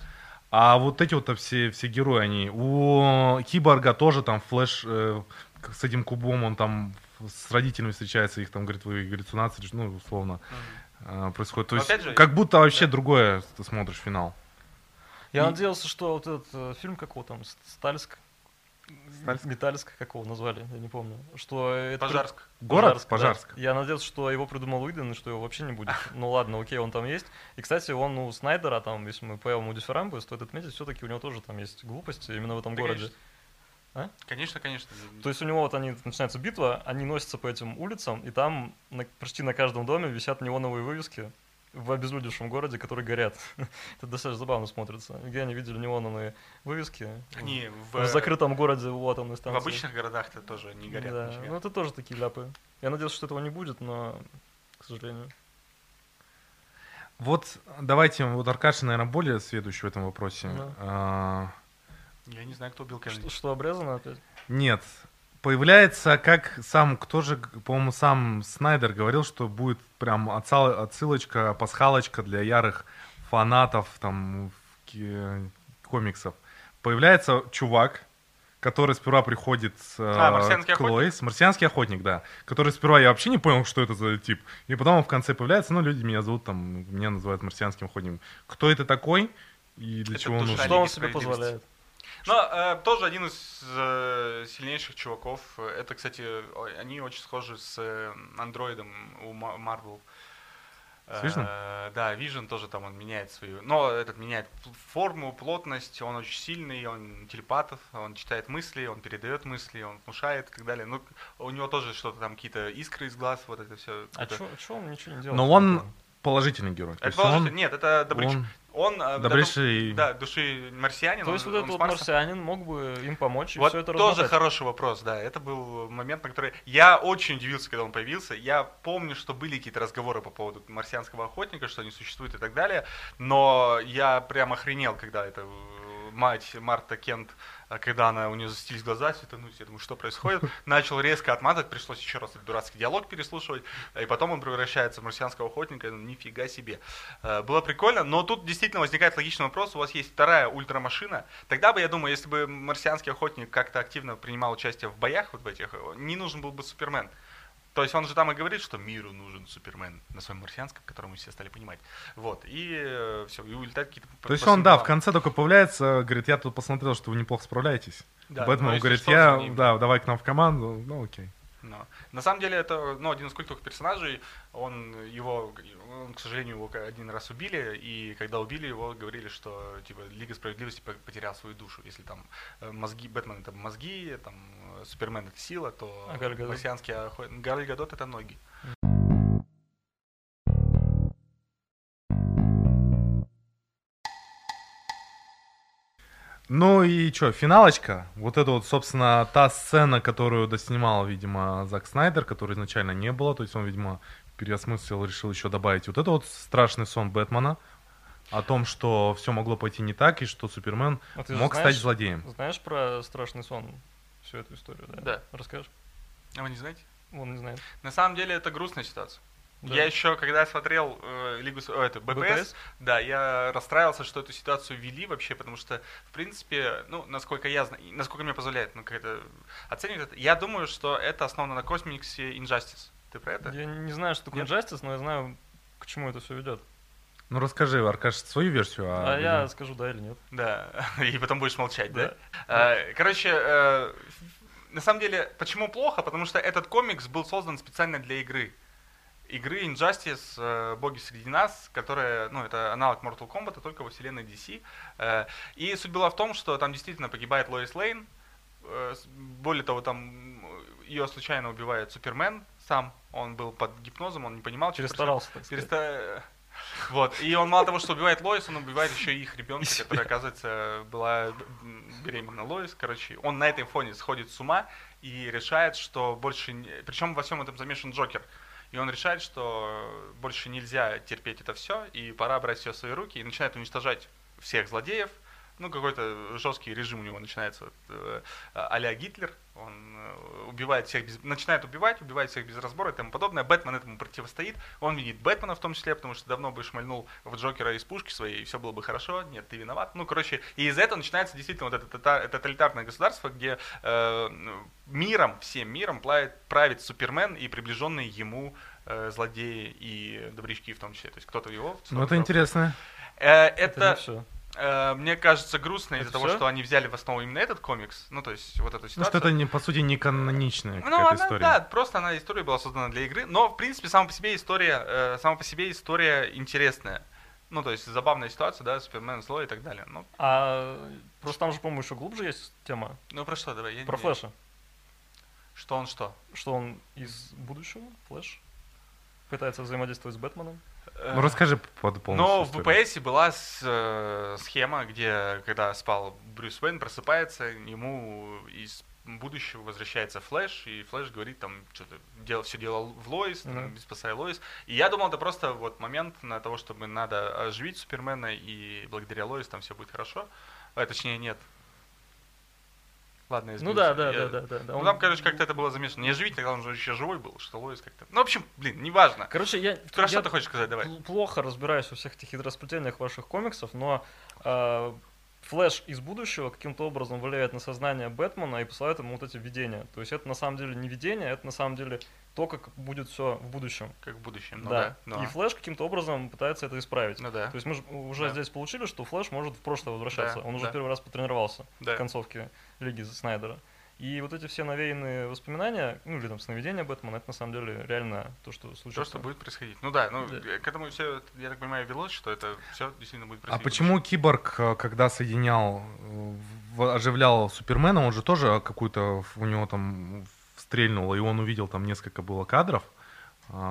А вот эти вот все, все герои, они... У Киборга тоже там Флэш э, с этим кубом, он там с родителями встречается, их там, говорит, вы галлюцинации, ну, условно, mm-hmm. происходит. То есть, же, как будто вообще да. другое ты смотришь финал. Я и... надеялся, что вот этот э, фильм какого там, Стальск, Стальск? Металлиск, как его назвали, я не помню. Что это Пожарск. Город Пожарск. Пожарск. Да. Я надеялся, что его придумал Уидон, и что его вообще не будет. Ну ладно, окей, он там есть. И, кстати, он у Снайдера, там, если мы по ему дифирамбы, стоит отметить, все-таки у него тоже там есть глупости именно в этом да, городе. Конечно. А? Конечно, конечно. То есть у него вот они начинается битва, они носятся по этим улицам, и там на, почти на каждом доме висят неоновые вывески в обезлюдевшем городе, которые горят. Это достаточно забавно смотрится. Где они видели неоновые вывески? Они в, в закрытом городе у атомной станции. В обычных городах-то тоже не горят. Да, нифига. ну это тоже такие ляпы. Я надеюсь, что этого не будет, но, к сожалению. Вот давайте, вот Аркаша, наверное, более следующий в этом вопросе. Да. А... Я не знаю, кто убил Кеннеди. Что, что обрезано опять? Нет, появляется, как сам, кто же, по-моему, сам Снайдер говорил, что будет прям отсылочка, пасхалочка для ярых фанатов там комиксов. Появляется чувак, который сперва приходит а, марсианский к Лоис. Марсианский охотник, да. Который сперва я вообще не понял, что это за тип. И потом в конце появляется, ну, люди меня зовут, там, меня называют марсианским охотником. Кто это такой и для это чего он нужен? Что он себе позволяет? Но э, тоже один из э, сильнейших чуваков. Это, кстати, они очень схожи с э, андроидом у Marvel. С Vision? Э, да, Vision тоже там он меняет свою. Но этот меняет форму, плотность, он очень сильный, он телепатов, он читает мысли, он передает мысли, он внушает и так далее. Ну, у него тоже что-то там, какие-то искры из глаз, вот это все. А что он ничего не делает? Но он положительный герой. Это положительный? Он, Нет, это добрыч... он, он э, добрейший... да, души марсианин. То есть он, вот этот вот марсианин мог бы им помочь и вот все это тоже размотать. хороший вопрос, да. Это был момент, на который я очень удивился, когда он появился. Я помню, что были какие-то разговоры по поводу марсианского охотника, что они существуют и так далее, но я прям охренел, когда это э, мать Марта Кент а когда она, у нее застились глаза, светанулись, я думаю, что происходит, начал резко отматывать, пришлось еще раз этот дурацкий диалог переслушивать, и потом он превращается в марсианского охотника, ну, нифига себе. Э, было прикольно, но тут действительно возникает логичный вопрос, у вас есть вторая ультрамашина, тогда бы, я думаю, если бы марсианский охотник как-то активно принимал участие в боях вот в этих, не нужен был бы Супермен. То есть он же там и говорит, что миру нужен Супермен на своем марсианском, который мы все стали понимать. Вот, и э, все, и улетают какие-то... То есть он, да, в конце только появляется, говорит, я тут посмотрел, что вы неплохо справляетесь. Да, Бэтмен говорит, я, да, давай к нам в команду, ну окей. Но. На самом деле это ну, один из культовых персонажей. Он его, он, к сожалению, его один раз убили, и когда убили его, говорили, что типа Лига справедливости потерял свою душу. Если там э, мозги, Бэтмен это мозги, там э, Супермен это сила, то а. Галь Гадот это ноги. Ну и что, финалочка. Вот это вот, собственно, та сцена, которую доснимал, видимо, Зак Снайдер, которой изначально не было. То есть он, видимо, переосмыслил, решил еще добавить вот это вот страшный сон Бэтмена о том, что все могло пойти не так, и что Супермен а мог знаешь, стать злодеем. Знаешь про страшный сон? Всю эту историю, да? Да. Расскажешь? А вы не знаете? Он не знает. На самом деле это грустная ситуация. Да. Я еще, когда смотрел э, Лигу, о, это, БПС, БПС, да, я расстраивался, что эту ситуацию ввели вообще, потому что, в принципе, ну, насколько я знаю, насколько мне позволяет, ну, как-то оценивать это, я думаю, что это основано на космиксе Injustice. Ты про это? Я не знаю, что такое Injustice, но я знаю, к чему это все ведет. Ну расскажи, Аркаш, свою версию. А, а я скажу да или нет. Да, и потом будешь молчать, да? да? А, короче, э, на самом деле, почему плохо? Потому что этот комикс был создан специально для игры игры Injustice э, «Боги среди нас», которая, ну, это аналог Mortal Kombat, только во вселенной DC. Э, и суть была в том, что там действительно погибает Лоис Лейн. Э, более того, там ее случайно убивает Супермен сам. Он был под гипнозом, он не понимал, что Перестарался, так Переста... Вот. И он мало того, что убивает Лоис, он убивает еще и их ребенка, которая, оказывается, была беременна Лоис. Короче, он на этой фоне сходит с ума и решает, что больше... Причем во всем этом замешан Джокер. И он решает, что больше нельзя терпеть это все, и пора брать все в свои руки, и начинает уничтожать всех злодеев. Ну, какой-то жесткий режим у него начинается, э, а Гитлер, он э, убивает всех, без, начинает убивать, убивает всех без разбора и тому подобное. Бэтмен этому противостоит, он видит Бэтмена в том числе, потому что давно бы шмальнул в Джокера из пушки своей, и все было бы хорошо, нет, ты виноват. Ну, короче, и из этого начинается действительно вот это тоталитарное государство, где э, миром, всем миром правит, правит Супермен и приближенные ему э, злодеи и добрячки в том числе. То есть кто-то его... Ну, это интересно. Э, это, это мне кажется грустно из-за того, что они взяли в основу именно этот комикс. Ну, то есть, вот эту ситуацию. Ну, что это, не, по сути, не каноничная ну, она, история. Да, просто она история была создана для игры. Но, в принципе, сама по себе история, э, сама по себе история интересная. Ну, то есть, забавная ситуация, да, Супермен злой и так далее. Ну. А просто там же, по-моему, еще глубже есть тема. Ну, про что давай? Я про не... Флэша. Что он что? Что он из будущего, Флэш, пытается взаимодействовать с Бэтменом. Ну, расскажи под полностью. Но в БПС была с, э, сцена, где, когда спал Брюс Уэйн, просыпается, ему из будущего возвращается Флэш, и Флэш говорит, там, что-то делал, все делал в Лоис, mm-hmm. там, спасая Лоис. И я думал, это просто вот момент на того, чтобы надо оживить Супермена, и благодаря Лоис там все будет хорошо. А, точнее, нет, Ладно, я Ну да, да, я... да, да, да. Ну он... там, короче, как-то это было замешано. Не оживить, тогда он же еще живой был, что Лоис как-то. Ну, в общем, блин, неважно. Короче, я. Я что ты хочешь сказать, давай? Плохо разбираюсь во всех этих хитросплетениях ваших комиксов, но э, Флэш из будущего каким-то образом влияет на сознание Бэтмена и посылает ему вот эти видения. То есть это на самом деле не видение, это на самом деле то, как будет все в будущем. Как в будущем, ну да. да но... И Флэш каким-то образом пытается это исправить. Ну да. То есть мы уже да. здесь получили, что Флэш может в прошлое возвращаться. Да, Он уже да. первый раз потренировался да. в концовке Лиги Снайдера. И вот эти все навеянные воспоминания, ну или там сновидения Бэтмена, это на самом деле реально то, что случится. То, что будет происходить. Ну да, ну да. к этому все, я так понимаю, велось, что это все действительно будет происходить. А почему Киборг, э, когда соединял, оживлял Супермена, он же тоже какую-то, у него там стрельнуло, и он увидел там несколько было кадров, а,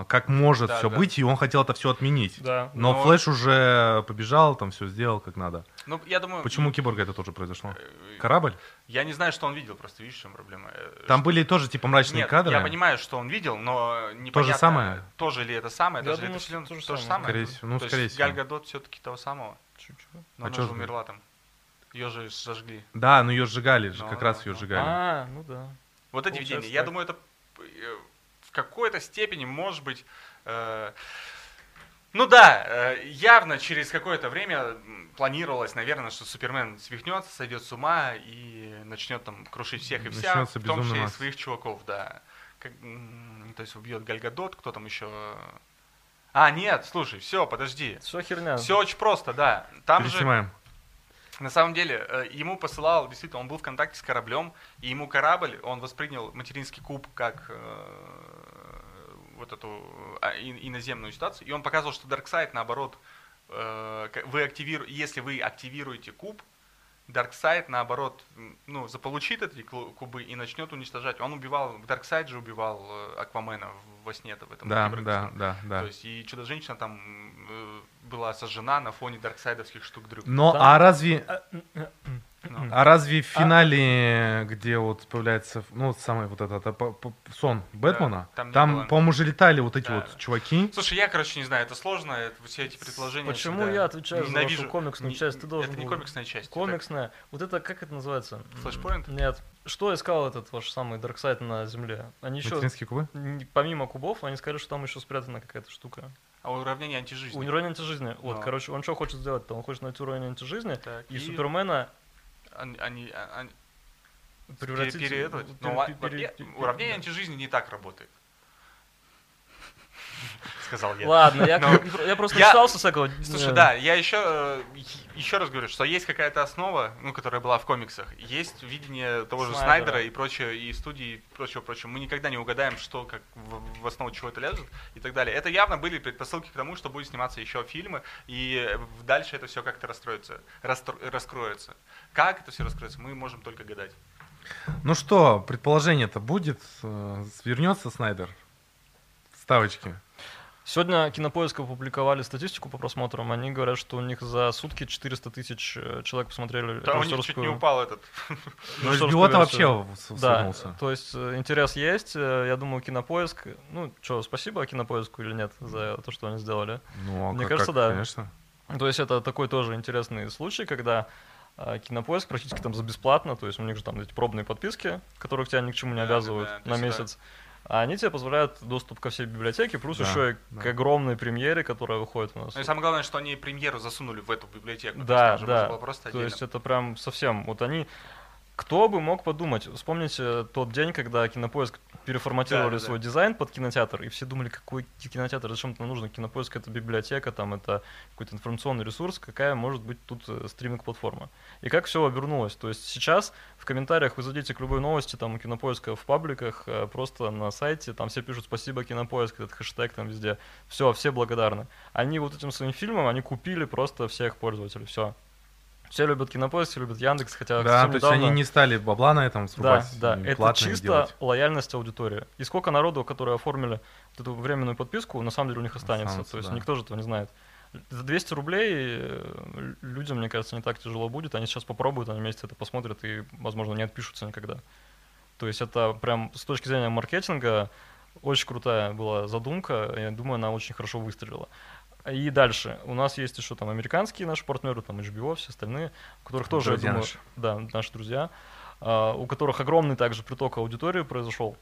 как может да, все да. быть, и он хотел это все отменить. Да, но, но Флэш уже побежал, там все сделал как надо. Ну, я думаю... Почему Киборга это тоже произошло? Э, Корабль? Я не знаю, что он видел, просто видишь, в чем проблема. Э, там что... были тоже типа мрачные Нет, кадры. я понимаю, что он видел, но непонятно... То же самое? Тоже ли это самое? Я даже думаю, это что то же, то же самое. Скорее всего, ну, То скорее всего. Галь Гадот все-таки того самого. Чуть-чуть. Но а она же умерла там. Ее же сожгли. Да, но ее сжигали же, как раз ее сжигали. А, ну да. Вот эти видения. Я думаю, это э, какой-то степени, может быть, Э, ну да, э, явно через какое-то время планировалось, наверное, что Супермен свихнется, сойдет с ума и начнет там крушить всех и вся, в том числе и своих чуваков, да. Как, то есть убьет Гальгадот, кто там еще... А, нет, слушай, все, подожди. Все херня. Все очень просто, да. Там же... На самом деле, э, ему посылал, действительно, он был в контакте с кораблем, и ему корабль, он воспринял материнский куб как э, вот эту а, иноземную ситуацию, и он показывал, что Darkseid, наоборот, э, вы активируете, если вы активируете куб, Дарксайд, наоборот, ну, заполучит эти кубы и начнет уничтожать. Он убивал, Дарксайд же убивал Аквамена во сне в этом. Да, да, да, да. То есть и Чудо-женщина там была сожжена на фоне дарксайдовских штук дрюк. Но, да. а разве... А, ну. А разве в а финале, а... где вот появляется, ну, самый вот этот а, сон Бэтмена, да, там, там по-моему, уже летали вот эти да. вот чуваки. Слушай, я, короче, не знаю, это сложно, это, все эти предположения. Почему всегда... я отвечаю Ненавижу. за вашу комиксную не, часть? Ты должен это не комиксная часть. Комиксная. Это... Вот это, как это называется? Флешпоинт? Нет. Что искал этот ваш самый Дарксайд на Земле? Они еще... кубы? Помимо кубов, они сказали, что там еще спрятана какая-то штука. А уравнение антижизни. Уравнение антижизни. Вот, Но. короче, он что хочет сделать-то? Он хочет найти уравнение антижизни, так, и, и Супермена они, они, они превратить... Пере, пере, пере, ну, пере, пере, уравнение антижизни не так работает. Сказал я. Ладно, я, Но я просто я, читался всякого. Слушай, да, я еще, э, еще раз говорю, что есть какая-то основа, ну, которая была в комиксах, есть видение того же Снайдера, Снайдера и прочее, и студии, и прочего, прочего. Мы никогда не угадаем, что, как в, в основу чего это лежит и так далее. Это явно были предпосылки к тому, что будет сниматься еще фильмы, и дальше это все как-то расстроится, расстро, раскроется. Как это все раскроется, мы можем только гадать. Ну что, предположение-то будет? Э, Вернется Снайдер? Ставочки. Сегодня Кинопоиск опубликовали статистику по просмотрам. Они говорят, что у них за сутки 400 тысяч э, человек посмотрели Да, у них чуть не упал этот. Ну, HBO-то вообще Да, то есть э, интерес есть. Э, я думаю, Кинопоиск... Ну, что, спасибо Кинопоиску или нет за то, что они сделали? Ну, а Мне кажется, да. Конечно. То есть это такой тоже интересный случай, когда Кинопоиск практически там за бесплатно, то есть у них же там эти пробные подписки, которых тебя ни к чему не обязывают да, да, на месяц. Да а они тебе позволяют доступ ко всей библиотеке, плюс да, еще и да. к огромной премьере, которая выходит у нас. Ну и самое главное, что они премьеру засунули в эту библиотеку. Да, да. Просто То есть это прям совсем. Вот они кто бы мог подумать? Вспомните тот день, когда Кинопоиск переформатировали да, свой да. дизайн под кинотеатр, и все думали, какой кинотеатр, зачем это нужно? Кинопоиск это библиотека, там это какой-то информационный ресурс, какая может быть тут э, стриминг-платформа. И как все обернулось? То есть сейчас в комментариях вы зайдите к любой новости, там у Кинопоиска в пабликах, э, просто на сайте, там все пишут спасибо Кинопоиск, этот хэштег там везде. Все, все благодарны. Они вот этим своим фильмом, они купили просто всех пользователей, все. Все любят Кинопоиск, все любят Яндекс, хотя Да, то недавно... есть они не стали бабла на этом срубать. Да, да, это чисто делать. лояльность аудитории. И сколько народу, которые оформили вот эту временную подписку, на самом деле у них останется. останется то есть да. никто же этого не знает. За 200 рублей э, людям, мне кажется, не так тяжело будет. Они сейчас попробуют, они вместе это посмотрят и, возможно, не отпишутся никогда. То есть это прям с точки зрения маркетинга очень крутая была задумка. Я думаю, она очень хорошо выстрелила. И дальше. У нас есть еще там американские наши партнеры, там HBO, все остальные, у которых тоже, друзья я думаю, наши. да, наши друзья, uh, у которых огромный также приток аудитории произошел.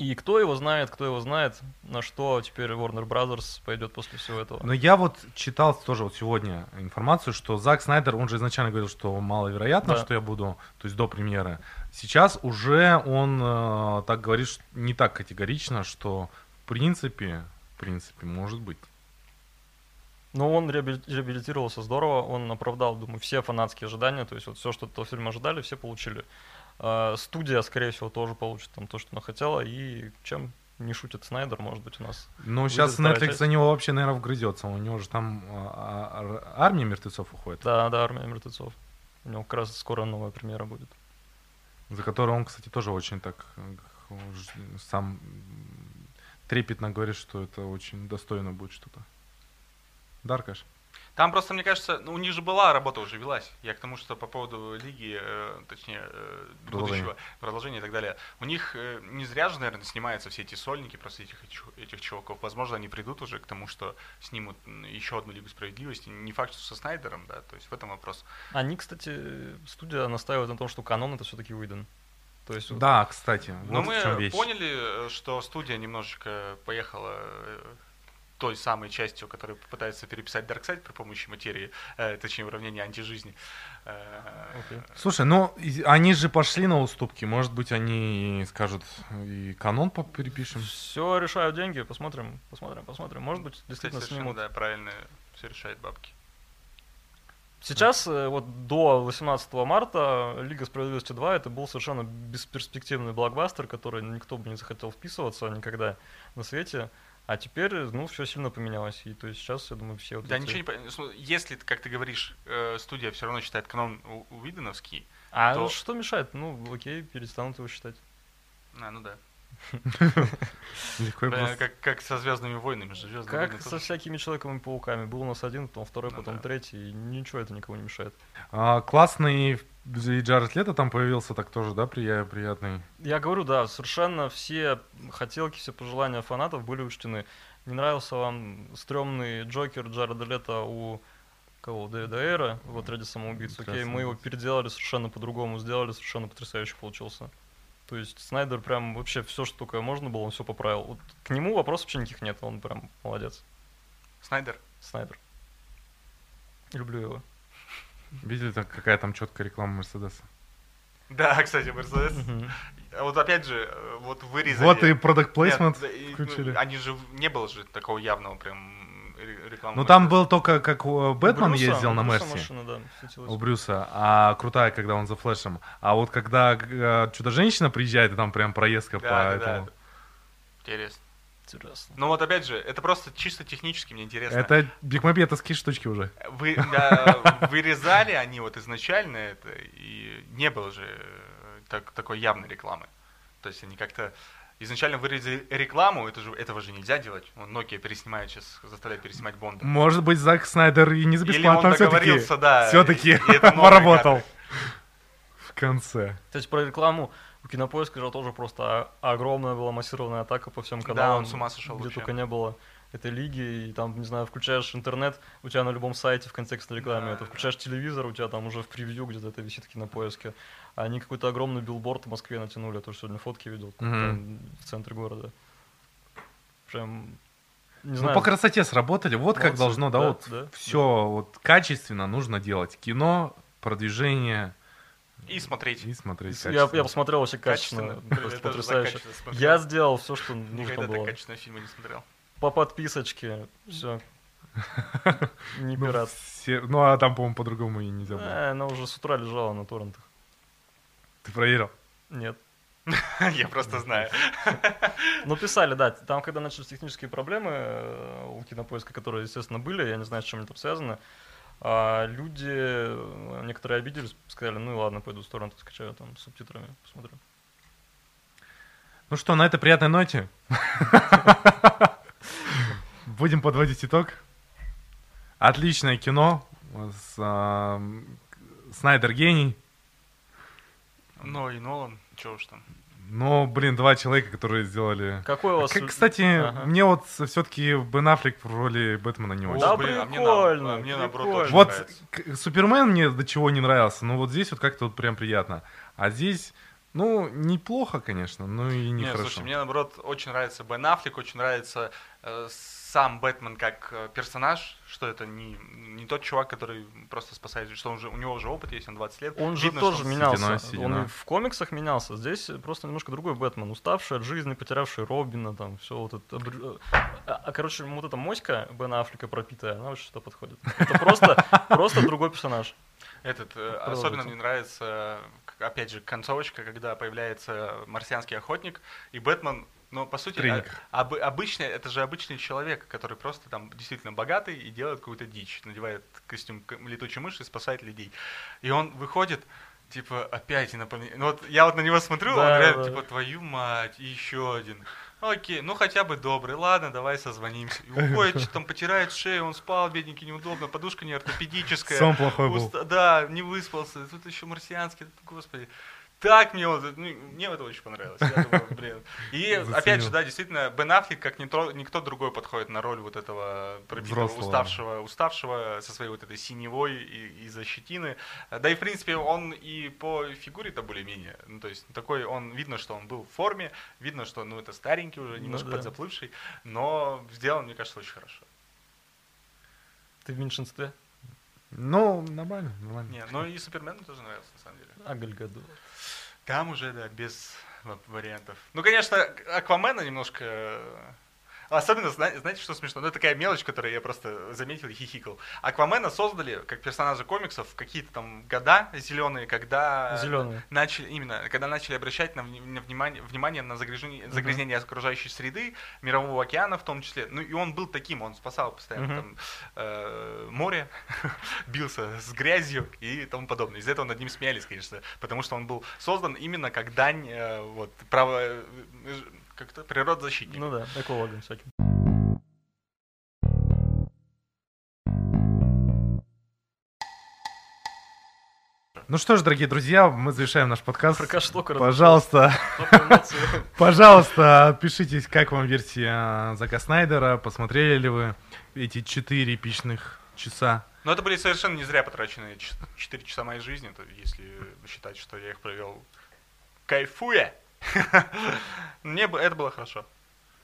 И кто его знает, кто его знает, на что теперь Warner Brothers пойдет после всего этого. Но я вот читал тоже вот сегодня информацию, что Зак Снайдер, он же изначально говорил, что маловероятно, да. что я буду, то есть до премьеры. Сейчас уже он э, так говорит не так категорично, что в принципе, в принципе, может быть. Ну, он реабилитировался здорово, он оправдал, думаю, все фанатские ожидания, то есть вот все, что этого фильма ожидали, все получили. А, студия, скорее всего, тоже получит там то, что она хотела, и чем не шутит Снайдер, может быть, у нас. Ну, сейчас Netflix часть. за него вообще, наверное, вгрызется. У него же там а, а, армия мертвецов уходит. Да, да, армия мертвецов. У него как раз скоро новая премьера будет. За которую он, кстати, тоже очень так э, сам трепетно говорит, что это очень достойно будет что-то. Даркаш. Там просто, мне кажется, ну, у них же была работа уже велась. Я к тому, что по поводу лиги, э, точнее, э, будущего продолжения и так далее. У них э, не зря же, наверное, снимаются все эти сольники просто этих, этих чуваков. Возможно, они придут уже к тому, что снимут еще одну Лигу Справедливости. Не факт, что со Снайдером, да, то есть в этом вопрос. Они, кстати, студия настаивает на том, что канон это все-таки Уидон. То есть, да, кстати. Но вот мы поняли, что студия немножечко поехала э, той самой частью, которая пытается переписать Darkseid при помощи материи, э, точнее уравнения антижизни. Okay. Э, Слушай, ну они же пошли на уступки, может быть они скажут и канон перепишем. Все решают деньги, посмотрим, посмотрим, посмотрим. Может быть действительно Кстати, снимут. Да, правильно, все решает бабки. Сейчас, э, вот до 18 марта, Лига Справедливости 2 это был совершенно бесперспективный блокбастер, который никто бы не захотел вписываться никогда на свете. А теперь, ну, все сильно поменялось. И то есть сейчас, я думаю, все вот Да, эти- ничего не понятно. Если, как ты говоришь, э, студия все равно считает канон у- Уидоновский, А то- что мешает? Ну, окей, перестанут его считать. а, ну да. Просто. как, со Звездными войнами же. Как со всякими Человеками-пауками. Был у нас один, потом второй, Ну потом третий. Ничего это никому не мешает. А, классный и Джаред Лето там появился, так тоже, да, прия- приятный. Я говорю, да, совершенно все хотелки, все пожелания фанатов были учтены. Не нравился вам стрёмный Джокер Джареда Лето у кого? Дэвида Эйра в отряде самоубийц. Окей, мы его переделали совершенно по-другому, сделали совершенно потрясающе получился. То есть Снайдер прям вообще все, что только можно было, он все поправил. Вот к нему вопросов вообще никаких нет, он прям молодец. Снайдер. Снайдер. Люблю его. Видели, так, какая там четкая реклама Мерседеса? Да, кстати, Мерседес. А Вот опять же, э, вот вырезали... Вот и продукт Нет, плейсмент да, и, ну, включили. Они же, не было же такого явного прям ре- рекламы. Ну там был только как у, Бэтмен Брюса, ездил на машина, да, светилась. У Брюса, а крутая, когда он за флешем. А вот когда э, Чудо-женщина приезжает, и там прям проездка Да, по да, этому. да. Интересно. Интересно. Ну вот опять же, это просто чисто технически мне интересно. Это бигмопетовские штучки уже. Вы, да, вырезали они вот изначально это, и не было же э, так, такой явной рекламы. То есть они как-то изначально вырезали рекламу, это же, этого же нельзя делать. Он Nokia переснимает сейчас, заставляет переснимать Бонда. Может быть, Зак Снайдер и не за Или бесплатно он все-таки договорился, да. все-таки поработал. В конце. Кстати, про рекламу Кинопоиска же тоже просто огромная была массированная атака по всем Да, каналам. он с ума сошел Где вообще. только не было этой лиги, и там, не знаю, включаешь интернет, у тебя на любом сайте в контекстной рекламе Да, это, да. включаешь телевизор, у тебя там уже в превью где-то это висит в Кинопоиске. А они какой-то огромный билборд в Москве натянули, я тоже сегодня фотки видел, там в центре города. Прям, не Ну, знаю. по красоте сработали. Вот как Молодцы. должно, да, Да, вот да, все вот качественно нужно делать. Кино, продвижение И смотреть. и смотреть я, качественно. я посмотрел вообще качественно, Качественно. просто потрясающе. Я сделал все, что нужно Никогда было. качественного фильма не смотрел. По подписочке, все. Не Ну, пират. ну, а там, по-моему, по-другому и нельзя было. Э, Она уже с утра лежала на торрентах. Ты проверил? Нет. Я просто знаю. Ну, писали, да. Там, когда начались технические проблемы э, у кинопоиска, которые, естественно, были, я не знаю, с чем они там связаны, а люди, э, некоторые обиделись, сказали, ну и ладно, пойду с торрента скачаю там с субтитрами, посмотрю. Ну что, на этой приятной ноте будем подводить итог. Отличное кино. С, а, Снайдер гений. Ну и Нолан, чего уж там. Но, блин, два человека, которые сделали... Какой у вас... Как, кстати, Ага. мне вот все-таки Бен Аффлек в роли Бэтмена не очень. Да, блин, а мне на- прикольно, а мне наоборот прикольно. очень Вот нравится. Супермен мне до чего не нравился, но вот здесь вот как-то вот прям приятно. А здесь, ну, неплохо, конечно, но и Не, нехорошо. слушай, мне наоборот очень нравится Бен Аффлек, очень нравится э, сам Бэтмен как э, персонаж, что это не, не тот чувак, который просто спасает, что он же, у него уже опыт есть, он 20 лет. Он же Видно, что тоже он- менялся. седина, Он седина. и в комиксах менялся. Здесь просто немножко другой Бэтмен. Уставший от жизни, потерявший Робина, там, все вот это. А, а, короче, вот эта моська Бена Аффлека пропитая, она очень что подходит. Это просто, просто другой персонаж. Этот, э, Продолжите. особенно мне нравится, опять же, концовочка, когда появляется марсианский охотник, и Бэтмен, ну, по сути, Треник. а- обы- обычный, это же обычный человек, который просто там действительно богатый и делает какую-то дичь, надевает костюм летучей мыши и спасает людей. И он выходит, типа, опять инопланетян. Ну, вот я вот на него смотрю, Да, он реально, да. типа, твою мать, и еще один. Окей, ну хотя бы добрый, ладно, давай созвонимся. И уходит, что там потирает шею, он спал, бедненький, неудобно, подушка не ортопедическая. Сон плохой был. Уста- Да, не выспался. Тут еще марсианский, господи. Так мне вот, ну, мне это очень понравилось. Я думаю, блин. И Заценил. опять же, да, действительно, Бен Аффлек, как никто, никто другой подходит на роль вот этого пробитого, Взрослого. уставшего, уставшего со своей вот этой синевой и- из-за щетины. Да и, в принципе, он и по фигуре-то более-менее. Ну, то есть, такой, он, видно, что он был в форме, видно, что, ну, это старенький уже, Ну немножко да. подзаплывший, но сделан, мне кажется, очень хорошо. Ты в меньшинстве? Ну, нормально, нормально. Не, ну и Супермен мне тоже нравился, на самом деле. А Гальгаду. Там уже, да, без ва- вариантов. Ну, конечно, Аквамена немножко... Особенно, знаете, что смешно? Ну, это такая мелочь, которую я просто заметил и хихикал. Аквамена создали как персонажа комиксов в какие-то там года зеленые, когда зеленые. начали именно, когда начали обращать на, на внимание, внимание на загрязнение, uh-huh. загрязнение окружающей среды, мирового океана в том числе. Ну и он был таким, он спасал постоянно uh-huh. там э, море, бился с грязью и тому подобное. Из-за этого над ним смеялись, конечно, потому что он был создан именно как дань э, вот право э, как-то природозащитник. Ну да, экологом всяким. Ну что ж, дорогие друзья, мы завершаем наш подкаст. Про что Пожалуйста, пожалуйста, отпишитесь, как вам версия Зака Снайдера, посмотрели ли вы эти четыре эпичных часа. Но это были совершенно не зря потраченные 4 часа моей жизни, то если считать, что я их провел кайфуя. Мне это было хорошо.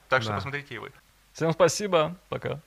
Так что посмотрите и вы. Всем спасибо. Пока.